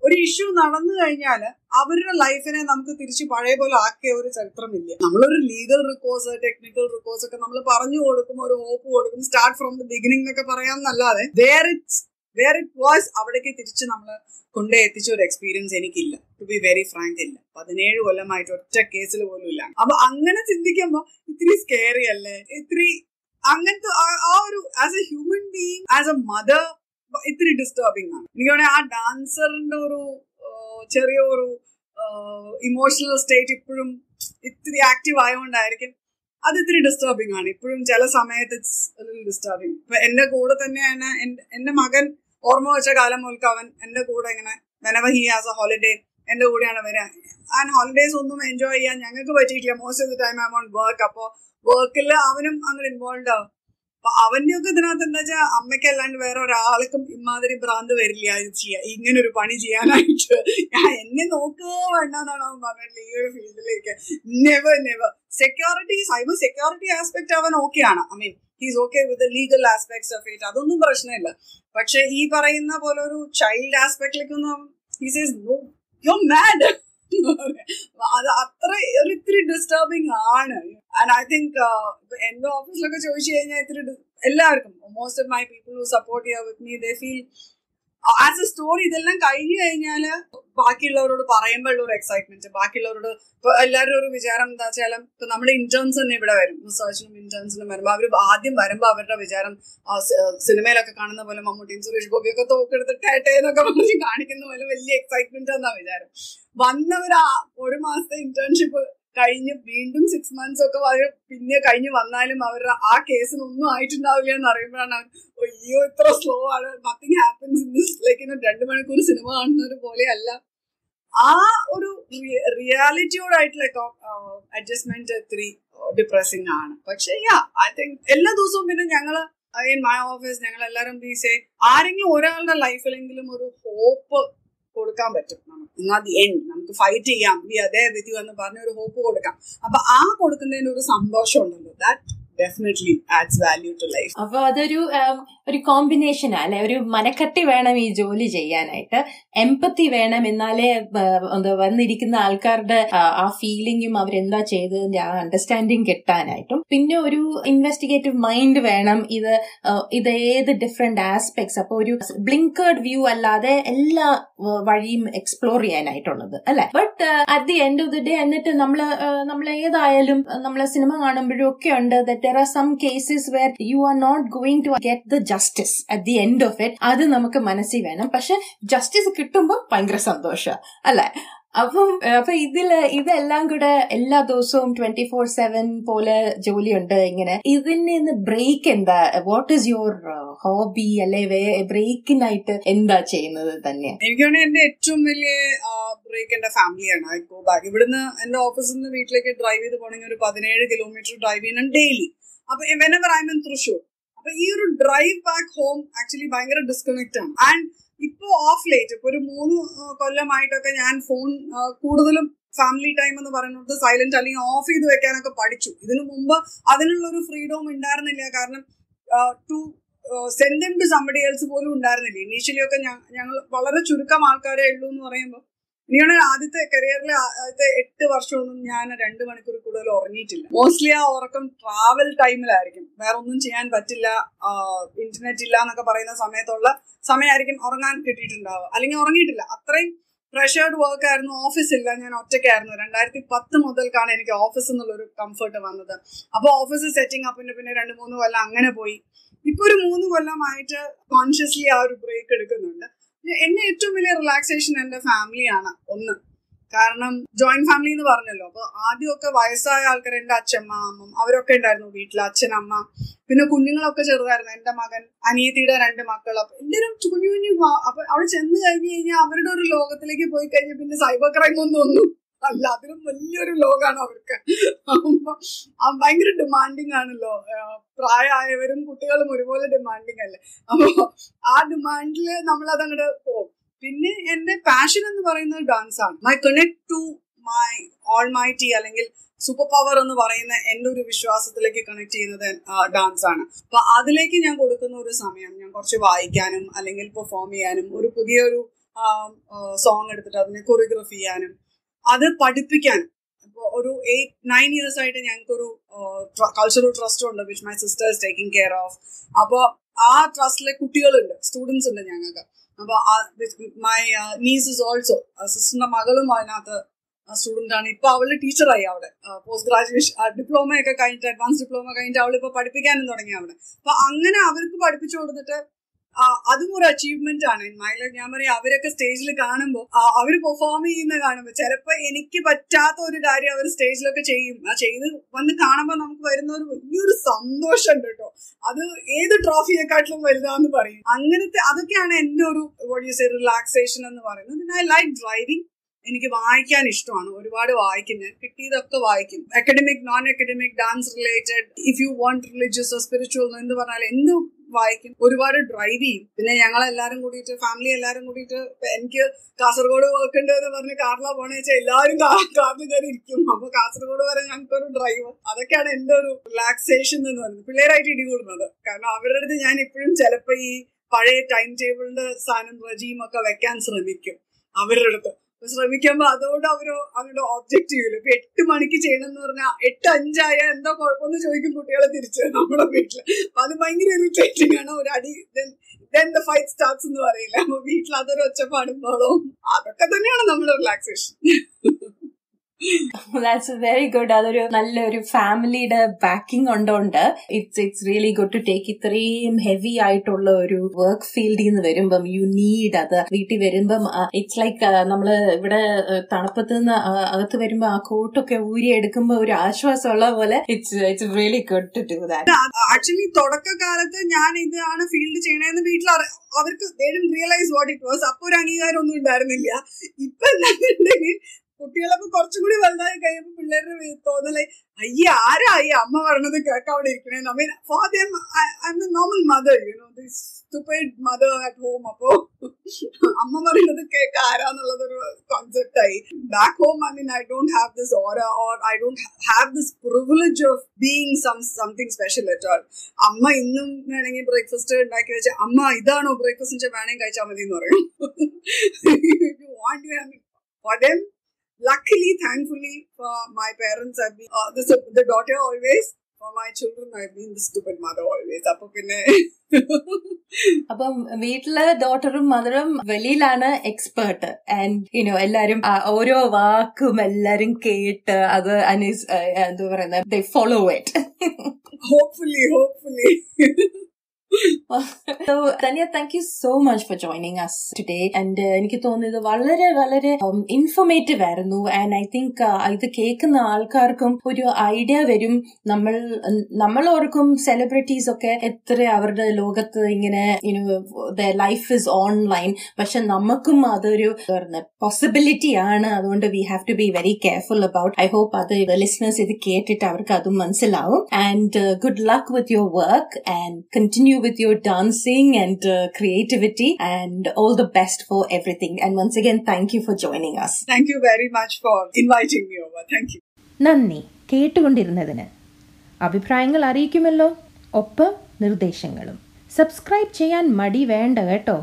ഒരു ഇഷ്യൂ നടന്നു കഴിഞ്ഞാൽ അവരുടെ ലൈഫിനെ നമുക്ക് തിരിച്ച് പഴയ പോലെ ആക്കിയ ഒരു ചരിത്രമില്ല നമ്മളൊരു ലീഗൽ റിക്കോഴ്സ് ടെക്നിക്കൽ റിക്കോഴ്സ് ഒക്കെ നമ്മൾ പറഞ്ഞു കൊടുക്കും ഒരു ഹോപ്പ് കൊടുക്കും സ്റ്റാർട്ട് ഫ്രം ദ ബിഗിനിങ് എന്നൊക്കെ പറയാമെന്നല്ലാതെ where it's where it was അവിടേക്ക് തിരിച്ച് നമ്മൾ കൊണ്ടേ എത്തിച്ച ഒരു എക്സ്പീരിയൻസ് എനിക്കില്ല. ടു ബി വെരി ഫ്രാങ്ക് ഇല്ല. പതിനേഴ് കൊല്ലമായിട്ട് ഒറ്റ കേസിൽ പോലും ഇല്ല. അപ്പൊ അങ്ങനെ ചിന്തിക്കുമ്പോ ഇത്തിരി സ്കേറി അല്ലേ? ഇത്തിരി അങ്ങനത്തെ ആ ഒരു as a human being as a mother ഇത്തിരി ഡിസ്റ്റർബിംഗ് ആണ്. എനിക്ക് ആ ഡാൻസറിന്റെ ഒരു ചെറിയ ഒരു ഇമോഷണൽ സ്റ്റേറ്റ് ഇപ്പോഴും ഇത്തിരി ആക്റ്റീവ് ആയതുകൊണ്ടായിരിക്കും അത് ഇത്തിരി ഡിസ്റ്റർബിംഗ് ആണ്. ഇപ്പോഴും ചില സമയത്ത് ഇറ്റ്സ് ഡിസ്റ്റർബിംഗ് ഇപ്പൊ എന്റെ കൂടെ തന്നെയാണ് എന്റെ മകൻ ഓർമ്മ വെച്ച കാലം മുതൽക്ക് അവൻ എന്റെ കൂടെ ഇങ്ങനെ whenever he has a holiday എന്റെ കൂടെയാണ് വരാൻ ആൻഡ് ഹോളിഡേസ് ഒന്നും എൻജോയ് ചെയ്യാൻ ഞങ്ങൾക്ക് പറ്റിയിട്ടില്ല. Most of the time I won't work അപ്പോ വർക്കിൽ അവനും അങ്ങനെ ഇൻവോൾവ് ആവും. അപ്പൊ അവന്റെ ഒക്കെ ഇതിനകത്ത് എന്താ വെച്ചാൽ അമ്മയ്ക്ക് അല്ലാണ്ട് വേറെ ഒരാൾക്കും ഇമാതിരി ഭ്രാന്ത് വരില്ല ചെയ്യാ ഇങ്ങനെ ഒരു പണി ചെയ്യാനായിട്ട്. ഞാൻ എന്നെ നോക്കുക വേണ്ടെന്നാണ് അവൻ പറഞ്ഞത് ഈ ഒരു ഫീൽഡിലേക്ക്. Never never security cyber security aspect അവൻ ഓക്കെയാണ് I mean he's okay with legal aspects of it അതൊന്നും പ്രശ്നമില്ല. പക്ഷെ ഈ പറയുന്ന പോലെ ഒരു child ആസ്പെക്ടിലേക്കൊന്നും his is no you mad അത് അത്ര ഒരു ഇത്തിരി ഡിസ്റ്റർബിങ് ആണ്. ഐ തിങ്ക് എന്റെ ഓഫീസിലൊക്കെ ചോദിച്ചു കഴിഞ്ഞാൽ ഇത്തിരി എല്ലാവർക്കും most of my people support your with me they feel as a story ഇതെല്ലാം കഴിഞ്ഞു കഴിഞ്ഞാൽ ബാക്കിയുള്ളവരോട് പറയുമ്പോഴുള്ള ഒരു എക്സൈറ്റ്മെന്റ് ബാക്കിയുള്ളവരോട് ഇപ്പൊ എല്ലാവരും ഒരു വിചാരം എന്താ വെച്ചാലും ഇപ്പൊ നമ്മുടെ ഇന്റേൺസ് തന്നെ ഇവിടെ വരും. റിസർച്ചിനും ഇന്റേൺസിനും വരുമ്പോൾ അവർ ആദ്യം വരുമ്പോൾ അവരുടെ വിചാരം സിനിമയിലൊക്കെ കാണുന്ന പോലെ മമ്മൂട്ടിയും സുരേഷ് ഗോപിയൊക്കെ തോക്കെടുത്ത് ടേട്ടേ എന്നൊക്കെ പറഞ്ഞ് കാണിക്കുന്ന പോലെ വലിയ എക്സൈറ്റ്മെന്റ് എന്നാ വിചാരം. വന്നവർ ഒരു മാസത്തെ ഇന്റേൺഷിപ്പ് കഴിഞ്ഞ് വീണ്ടും സിക്സ് മന്ത്സ് ഒക്കെ അവർ പിന്നെ കഴിഞ്ഞ് വന്നാലും അവരുടെ ആ കേസിന് ഒന്നും ആയിട്ടുണ്ടാവില്ല എന്ന് അറിയുമ്പോഴാണ് അയ്യോ ഇത്ര സ്ലോ ആണ്. Nothing happens in this like രണ്ട് മണിക്കൂർ സിനിമ കാണുന്നത് പോലെയല്ല. ആ ഒരു റിയാലിറ്റിയോടായിട്ടുള്ള അഡ്ജസ്റ്റ്മെന്റ് ഇത്തിരി ഡിപ്രസിംഗ് ആണ്. പക്ഷെ യാ ഐ തിങ്ക് എല്ലാ ദിവസവും പിന്നെ ഞങ്ങൾ ഇൻ മൈ ഓഫീസ് ഞങ്ങൾ എല്ലാവരും ബീസേ ആരെങ്കിലും ഒരാളുടെ ലൈഫിലെങ്കിലും ഒരു ഹോപ്പ് കൊടുക്കാൻ പറ്റും. നമുക്ക് ദി എൻഡ് നമുക്ക് ഫൈറ്റ് ചെയ്യാം. വി അതേ വിധി എന്ന് പറഞ്ഞ ഒരു ഹോപ്പ് കൊടുക്കാം. അപ്പൊ ആ കൊടുക്കുന്നതിന് ഒരു സന്തോഷം ഉണ്ടല്ലോ that definitely adds value to life അപ്പൊ അതൊരു ഒരു കോമ്പിനേഷൻ അല്ലെ? ഒരു മനക്കട്ടി വേണം ഈ ജോലി ചെയ്യാനായിട്ട്. എമ്പത്തി വേണം എന്നാലേ എന്താ വന്നിരിക്കുന്ന ആൾക്കാരുടെ ആ ഫീലിംഗും അവരെന്താ ചെയ്തതിന്റെ ആ അണ്ടർസ്റ്റാൻഡിങ് കിട്ടാനായിട്ടും. പിന്നെ ഒരു ഇൻവെസ്റ്റിഗേറ്റീവ് മൈൻഡ് വേണം. ഇത് ഇത് ഏത് ഡിഫറെന്റ് ആസ്പെക്ട്സ് അപ്പൊ ഒരു ബ്ലിങ്കേർഡ് വ്യൂ അല്ലാതെ എല്ലാ വഴിയും എക്സ്പ്ലോർ ചെയ്യാനായിട്ടുള്ളത് അല്ലെ? But at the end of the day എന്നിട്ട് നമ്മൾ നമ്മൾ ഏതായാലും നമ്മൾ സിനിമ കാണുമ്പോഴും ഒക്കെ ഉണ്ട് there are some cases where you are not going to get the justice at the end of it അത് നമുക്ക് മനസ്സിൽ വേണം. പക്ഷെ ജസ്റ്റിസ് കിട്ടുമ്പോൾ ഭയങ്കര സന്തോഷം. അല്ലെ? അപ്പം അപ്പൊ ഇതിൽ ഇതെല്ലാം കൂടെ എല്ലാ ദിവസവും ട്വന്റി ഫോർ സെവൻ പോലെ ജോലിയുണ്ട് ഇങ്ങനെ. ഇതിൽ നിന്ന് ബ്രേക്ക് എന്താ? വാട്ട് ഈസ് യുവർ ഹോബി അല്ലെ ബ്രേക്കിനായിട്ട് എന്താ ചെയ്യുന്നത് തന്നെ? എനിക്കാണ് എന്റെ ഏറ്റവും വലിയ ബ്രേക്ക് എന്റെ ഫാമിലിയാണ് ഇപ്പോ ബാക്ക് ഇവിടുന്ന് എന്റെ ഓഫീസിൽ നിന്ന് വീട്ടിലേക്ക് ഡ്രൈവ് ചെയ്ത് പോകണമെങ്കിൽ ഒരു പതിനേഴ് കിലോമീറ്റർ ഡ്രൈവ് ചെയ്യണം ഡെയിലി അപ്പൊ വെനവർ ഐ മീൻ തൃശ്ശൂർ. അപ്പൊ ഈ ഒരു ഡ്രൈവ് ബാക്ക് ഹോം ആക്ച്വലി ഭയങ്കര ഡിസ്കണക്ട് ആണ്. ആൻഡ് ഇപ്പോ ഓഫ് ലേറ്റ് ഇപ്പൊ ഒരു മൂന്ന് കൊല്ലമായിട്ടൊക്കെ ഞാൻ ഫോൺ കൂടുതലും ഫാമിലി ടൈം എന്ന് പറയുന്നത് സൈലന്റ് അല്ലെങ്കിൽ ഓഫ് ചെയ്ത് വെക്കാനൊക്കെ പഠിച്ചു. ഇതിനു മുമ്പ് അതിനുള്ള ഒരു ഫ്രീഡവും ഉണ്ടായിരുന്നില്ല. കാരണം to send to somebody else പോലും ഉണ്ടായിരുന്നില്ല. ഇനീഷ്യലി ഒക്കെ ഞങ്ങൾ വളരെ ചുരുക്കം ആൾക്കാരെ ഉള്ളൂ എന്ന് പറയുമ്പോൾ ഇനിയാണ് ആദ്യത്തെ കരിയറിലെ ആദ്യത്തെ എട്ട് വർഷമൊന്നും ഞാൻ രണ്ട് മണിക്കൂർ കൂടുതൽ ഉറങ്ങിയിട്ടില്ല. മോസ്റ്റ്ലി ആ ഉറക്കം ട്രാവൽ ടൈമിലായിരിക്കും വേറെ ഒന്നും ചെയ്യാൻ പറ്റില്ല. ഇന്റർനെറ്റ് ഇല്ല എന്നൊക്കെ പറയുന്ന സമയത്തുള്ള സമയമായിരിക്കും ഉറങ്ങാൻ കിട്ടിയിട്ടുണ്ടാവുക. അല്ലെങ്കിൽ ഉറങ്ങിയിട്ടില്ല. അത്രയും പ്രഷേർഡ് വർക്ക് ആയിരുന്നു. ഓഫീസില്ല ഞാൻ ഒറ്റയ്ക്കായിരുന്നു. രണ്ടായിരത്തി പത്ത് മുതൽക്കാണ് എനിക്ക് ഓഫീസ് എന്നുള്ളൊരു കംഫർട്ട് വന്നത്. അപ്പോൾ ഓഫീസ് സെറ്റിംഗ് അപ്പിന്റെ പിന്നെ രണ്ട് മൂന്ന് കൊല്ലം അങ്ങനെ പോയി. ഇപ്പൊ ഒരു മൂന്ന് കൊല്ലമായിട്ട് കോൺഷ്യസ്ലി ആ ഒരു ബ്രേക്ക് എടുക്കുന്നുണ്ട്. എന്നെ ഏറ്റവും വലിയ റിലാക്സേഷൻ എന്റെ ഫാമിലിയാണ് ഒന്ന്. കാരണം ജോയിന്റ് ഫാമിലി എന്ന് പറഞ്ഞല്ലോ. അപ്പൊ ആദ്യമൊക്കെ വയസ്സായ ആൾക്കാർ എന്റെ അച്ഛമ്മ അമ്മ അവരൊക്കെ ഉണ്ടായിരുന്നു വീട്ടിൽ അച്ഛൻ അമ്മ പിന്നെ കുഞ്ഞുങ്ങളൊക്കെ ചെറുതായിരുന്നു. എന്റെ മകൻ അനിയത്തിയുടെ രണ്ട് മക്കൾ അപ്പൊ എല്ലാവരും കുഞ്ഞു കുഞ്ഞു അപ്പൊ അവിടെ ചെന്ന് കഴിഞ്ഞു കഴിഞ്ഞാൽ അവരുടെ ഒരു ലോകത്തിലേക്ക് പോയി കഴിഞ്ഞാൽ പിന്നെ സൈബർ ക്രൈം ഒന്നും ഒന്നും അല്ല അതിലും വലിയൊരു ലോകമാണ് അവർക്ക്. ഭയങ്കര ഡിമാൻഡിങ് ആണല്ലോ. പ്രായമായവരും കുട്ടികളും ഒരുപോലെ ഡിമാൻഡിങ് അല്ലേ? അപ്പോ ആ ഡിമാൻഡിൽ നമ്മൾ അതങ്ങോട്ട് പോകും പിന്നെ എന്റെ പാഷൻ എന്ന് പറയുന്നത് ഡാൻസ് ആണ്. My connect to my all my T അല്ലെങ്കിൽ സൂപ്പർ പവർ എന്ന് പറയുന്ന എന്റെ ഒരു വിശ്വാസത്തിലേക്ക് കണക്ട് ചെയ്യുന്നത് ഡാൻസ് ആണ്. അപ്പൊ അതിലേക്ക് ഞാൻ കൊടുക്കുന്ന ഒരു സമയം ഞാൻ കുറച്ച് വായിക്കാനും അല്ലെങ്കിൽ പെർഫോം ചെയ്യാനും ഒരു പുതിയൊരു സോങ് എടുത്തിട്ട് അതിനെ കൊറിയോഗ്രഫി ചെയ്യാനും അത് പഠിപ്പിക്കാൻ. ഒരു എയ്റ്റ് നയൻ ഇയേഴ്സ് ആയിട്ട് ഞങ്ങൾക്ക് ഒരു കൾച്ചറൽ ട്രസ്റ്റ് ഉണ്ട് which my sister is taking care of അപ്പോൾ ആ ട്രസ്റ്റിലെ കുട്ടികളുണ്ട് സ്റ്റുഡൻസ് ഉണ്ട് ഞങ്ങൾക്ക്. അപ്പോൾ മൈ നീസ് ഇസ് ഓൾസോ സിസ്റ്ററിന്റെ മകളും അതിനകത്ത് സ്റ്റുഡന്റ് ആണ്. ഇപ്പൊ അവൾ ടീച്ചറായി അവിടെ. പോസ്റ്റ് ഗ്രാജുവേഷൻ ഡിപ്ലോമ ഒക്കെ കഴിഞ്ഞിട്ട് അഡ്വാൻസ് ഡിപ്ലോമ കഴിഞ്ഞിട്ട് അവളിപ്പോ പഠിപ്പിക്കാനും തുടങ്ങി അവിടെ. അപ്പൊ അങ്ങനെ അവർക്ക് പഠിപ്പിച്ചു കൊടുത്തിട്ട് അതും ഒരു അച്ചീവ്മെന്റ് ആണ്. മൈല ഞാൻ പറയാം അവരൊക്കെ സ്റ്റേജിൽ കാണുമ്പോൾ അവർ പെർഫോം ചെയ്യുന്ന കാണുമ്പോൾ ചിലപ്പോൾ എനിക്ക് പറ്റാത്ത ഒരു കാര്യം അവർ സ്റ്റേജിലൊക്കെ ചെയ്യും. ആ ചെയ്ത് വന്ന് കാണുമ്പോൾ നമുക്ക് വരുന്ന ഒരു വലിയൊരു സന്തോഷം ഉണ്ട് കേട്ടോ. അത് ഏത് ട്രോഫിയെക്കാട്ടിലും വലുതാന്ന് പറയും. അങ്ങനത്തെ അതൊക്കെയാണ് എന്റെ ഒരു റിലാക്സേഷൻ എന്ന് പറയുന്നത്. ഐ ലൈക്ക് ഡ്രൈവിംഗ് എനിക്ക് വായിക്കാൻ ഇഷ്ടമാണ്. ഒരുപാട് വായിക്കും. ഞാൻ കിട്ടിയതൊക്കെ വായിക്കും. Academic non academic dance related if you want religious spiritual എന്ന് പറഞ്ഞാൽ എന്ത് വായിക്കും. ഒരുപാട് ഡ്രൈവ് ചെയ്യും. പിന്നെ ഞങ്ങൾ എല്ലാരും കൂടിയിട്ട് ഫാമിലി എല്ലാരും കൂടിയിട്ട് എനിക്ക് കാസർഗോഡ് വർക്ക് എന്ന് പറഞ്ഞ് കാറിലാ പോണെന്ന് വെച്ചാൽ എല്ലാവരും കാറിൽ കയറി ഇരിക്കും. അപ്പൊ കാസർഗോഡ് വരെ ഞങ്ങൾക്ക് ഞങ്ങൾക്കൊരു ഡ്രൈവ് അതൊക്കെയാണ് എന്റെ ഒരു റിലാക്സേഷൻ എന്ന് പറയുന്നത്. പിള്ളേരായിട്ട് ഇടികൂടുന്നത് കാരണം അവരുടെ അടുത്ത് ഞാൻ ഇപ്പോഴും ചിലപ്പോ ഈ പഴയ ടൈം ടേബിളിന്റെ സാധനം റജീമൊക്കെ വെക്കാൻ ശ്രമിക്കും. അവരുടെ അടുത്ത്. ശ്രമിക്കുമ്പോ അതുകൊണ്ട് അവർ അവരുടെ ഒബ്ജക്റ്റ് ചെയ്യൂല. ഇപ്പൊ എട്ട് മണിക്ക് ചെയ്യണം എന്ന് പറഞ്ഞാൽ എട്ട് അഞ്ചായ എന്താ കുഴപ്പമെന്ന് ചോദിക്കും കുട്ടികളെ തിരിച്ച് നമ്മുടെ വീട്ടിൽ. അപ്പൊ അത് ഭയങ്കര ഇറിറ്റേറ്റിംഗ് ആണ്. ഒരു അടി ദെൻ ദ എന്ന് പറയില്ല. അപ്പൊ വീട്ടിൽ അതൊരു ഒച്ചപ്പാടുമ്പോഴോ അതൊക്കെ തന്നെയാണ് നമ്മുടെ റിലാക്സേഷൻ ദാറ്റ്സ് വെരി ഗുഡ് അതൊരു നല്ലൊരു ഫാമിലിയുടെ backing ഉണ്ടോണ്ട് it's it's really good to take ഇത്രയും ഹെവി ആയിട്ടുള്ള ഒരു വർക്ക് ഫീൽഡിൽ നിന്ന് വരുമ്പം യു നീഡ് അത്. വീട്ടിൽ വരുമ്പം ഇറ്റ്സ് ലൈക്ക് നമ്മൾ ഇവിടെ തണുപ്പത്ത് നിന്ന് അകത്ത് വരുമ്പോ ആ കോട്ടൊക്കെ ഊരി എടുക്കുമ്പോ ഒരു ആശ്വാസം ഉള്ള പോലെ it's it's really good to do that actually തുടക്കകാലത്ത് ഞാൻ ഇതാണ് ഫീൽഡ് ചെയ്യണേന്ന് വീട്ടിൽ അവർക്ക് റിയലൈസ് വാട്ട് ഇറ്റ് വാസ് അപ്പൊ ഒരു അംഗീകാരം ഒന്നും ഉണ്ടായിരുന്നില്ല. ഇപ്പൊ കുട്ടികളൊക്കെ കുറച്ചും കൂടി വലുതായി കഴിയുമ്പോൾ പിള്ളേരുടെ തോന്നലായി അയ്യ ആരാ ഈ അമ്മ പറഞ്ഞത് കേൾക്കാൻ അവിടെ ഇരിക്കണേ? I mean for normal mother you know this stupid mother at home അപ്പോ അമ്മ പറയുന്നത് കേൾക്ക ആരാന്നുള്ളത് ഒരു കോൺസെപ്റ്റ് ആയി. Back home I mean I don't have this or or I don't have this privilege of being some something special at all അമ്മ ഇന്നും വേണമെങ്കിൽ ബ്രേക്ക്ഫാസ്റ്റ് ഉണ്ടാക്കി വെച്ച അമ്മ ഇതാണോ ബ്രേക്ക്ഫാസ്റ്റ് വേണമെങ്കിൽ കഴിച്ചാൽ മതി എന്ന് പറയും. luckily, thankfully, for my parents, I've been uh, this, the daughter always. For my children, I've been the stupid mother always. അപ്പൊ പിന്നെ അപ്പം വീട്ടിലെ ഡോട്ടറും മദറും വെളിയിലാണ് എക്സ്പേർട്ട് ആൻഡ് യുനോ എല്ലാരും ഓരോ വാക്കും എല്ലാരും കേട്ട് അത് അനീസ് എന്താ പറയുന്നത് follow it hopefully hopefully so Taniya thank you so much for joining us today. And എനിക്ക് തോന്നുന്നത് വളരെ വളരെ ഇൻഫോർമേറ്റീവ് ആയിരുന്നു. ആൻഡ് ഐ തിങ്ക് ഇത് കേൾക്കുന്ന ആൾക്കാർക്കും ഒരു ഐഡിയ വരും. നമ്മൾ ഓർക്കും സെലിബ്രിറ്റീസ് ഒക്കെ എത്ര അവരുടെ ലോകത്ത് ഇങ്ങനെ ലൈഫ് ഇസ് ഓൺലൈൻ പക്ഷെ നമുക്കും അതൊരു പോസിബിലിറ്റി ആണ്. അതുകൊണ്ട് we have to be very careful about I hope അത് ലിസ്ണേഴ്സ് ഇത് കേട്ടിട്ട് അവർക്ക് അതും മനസ്സിലാവും. And good luck with your work and continue with your dancing and uh, creativity and all the best for everything. And once again, thank you for joining us. Thank you very much for inviting me over. Thank you. നന്ദി കേട്ടുകൊണ്ടിരുന്നതിന് അഭിപ്രായങ്ങൾ അറിയിക്കുമല്ലോ ഒപ്പം നിർദ്ദേശങ്ങളും subscribe ചെയ്യാൻ മടി വേണ്ട കേട്ടോ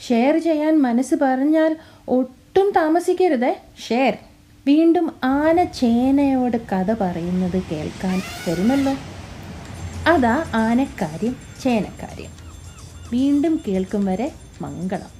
share ചെയ്യാൻ മനസ്സ് പറഞ്ഞാൽ ഒട്ടും താമസിക്കരുതേ ഷെയർ വീണ്ടും ആന ചേനയോട് കഥ പറയുന്നത് കേൾക്കാൻ വരുമല്ലോ അതാ ആനക്കാര്യം ചേനക്കാര്യം വീണ്ടും കേൾക്കും വരെ മംഗളം.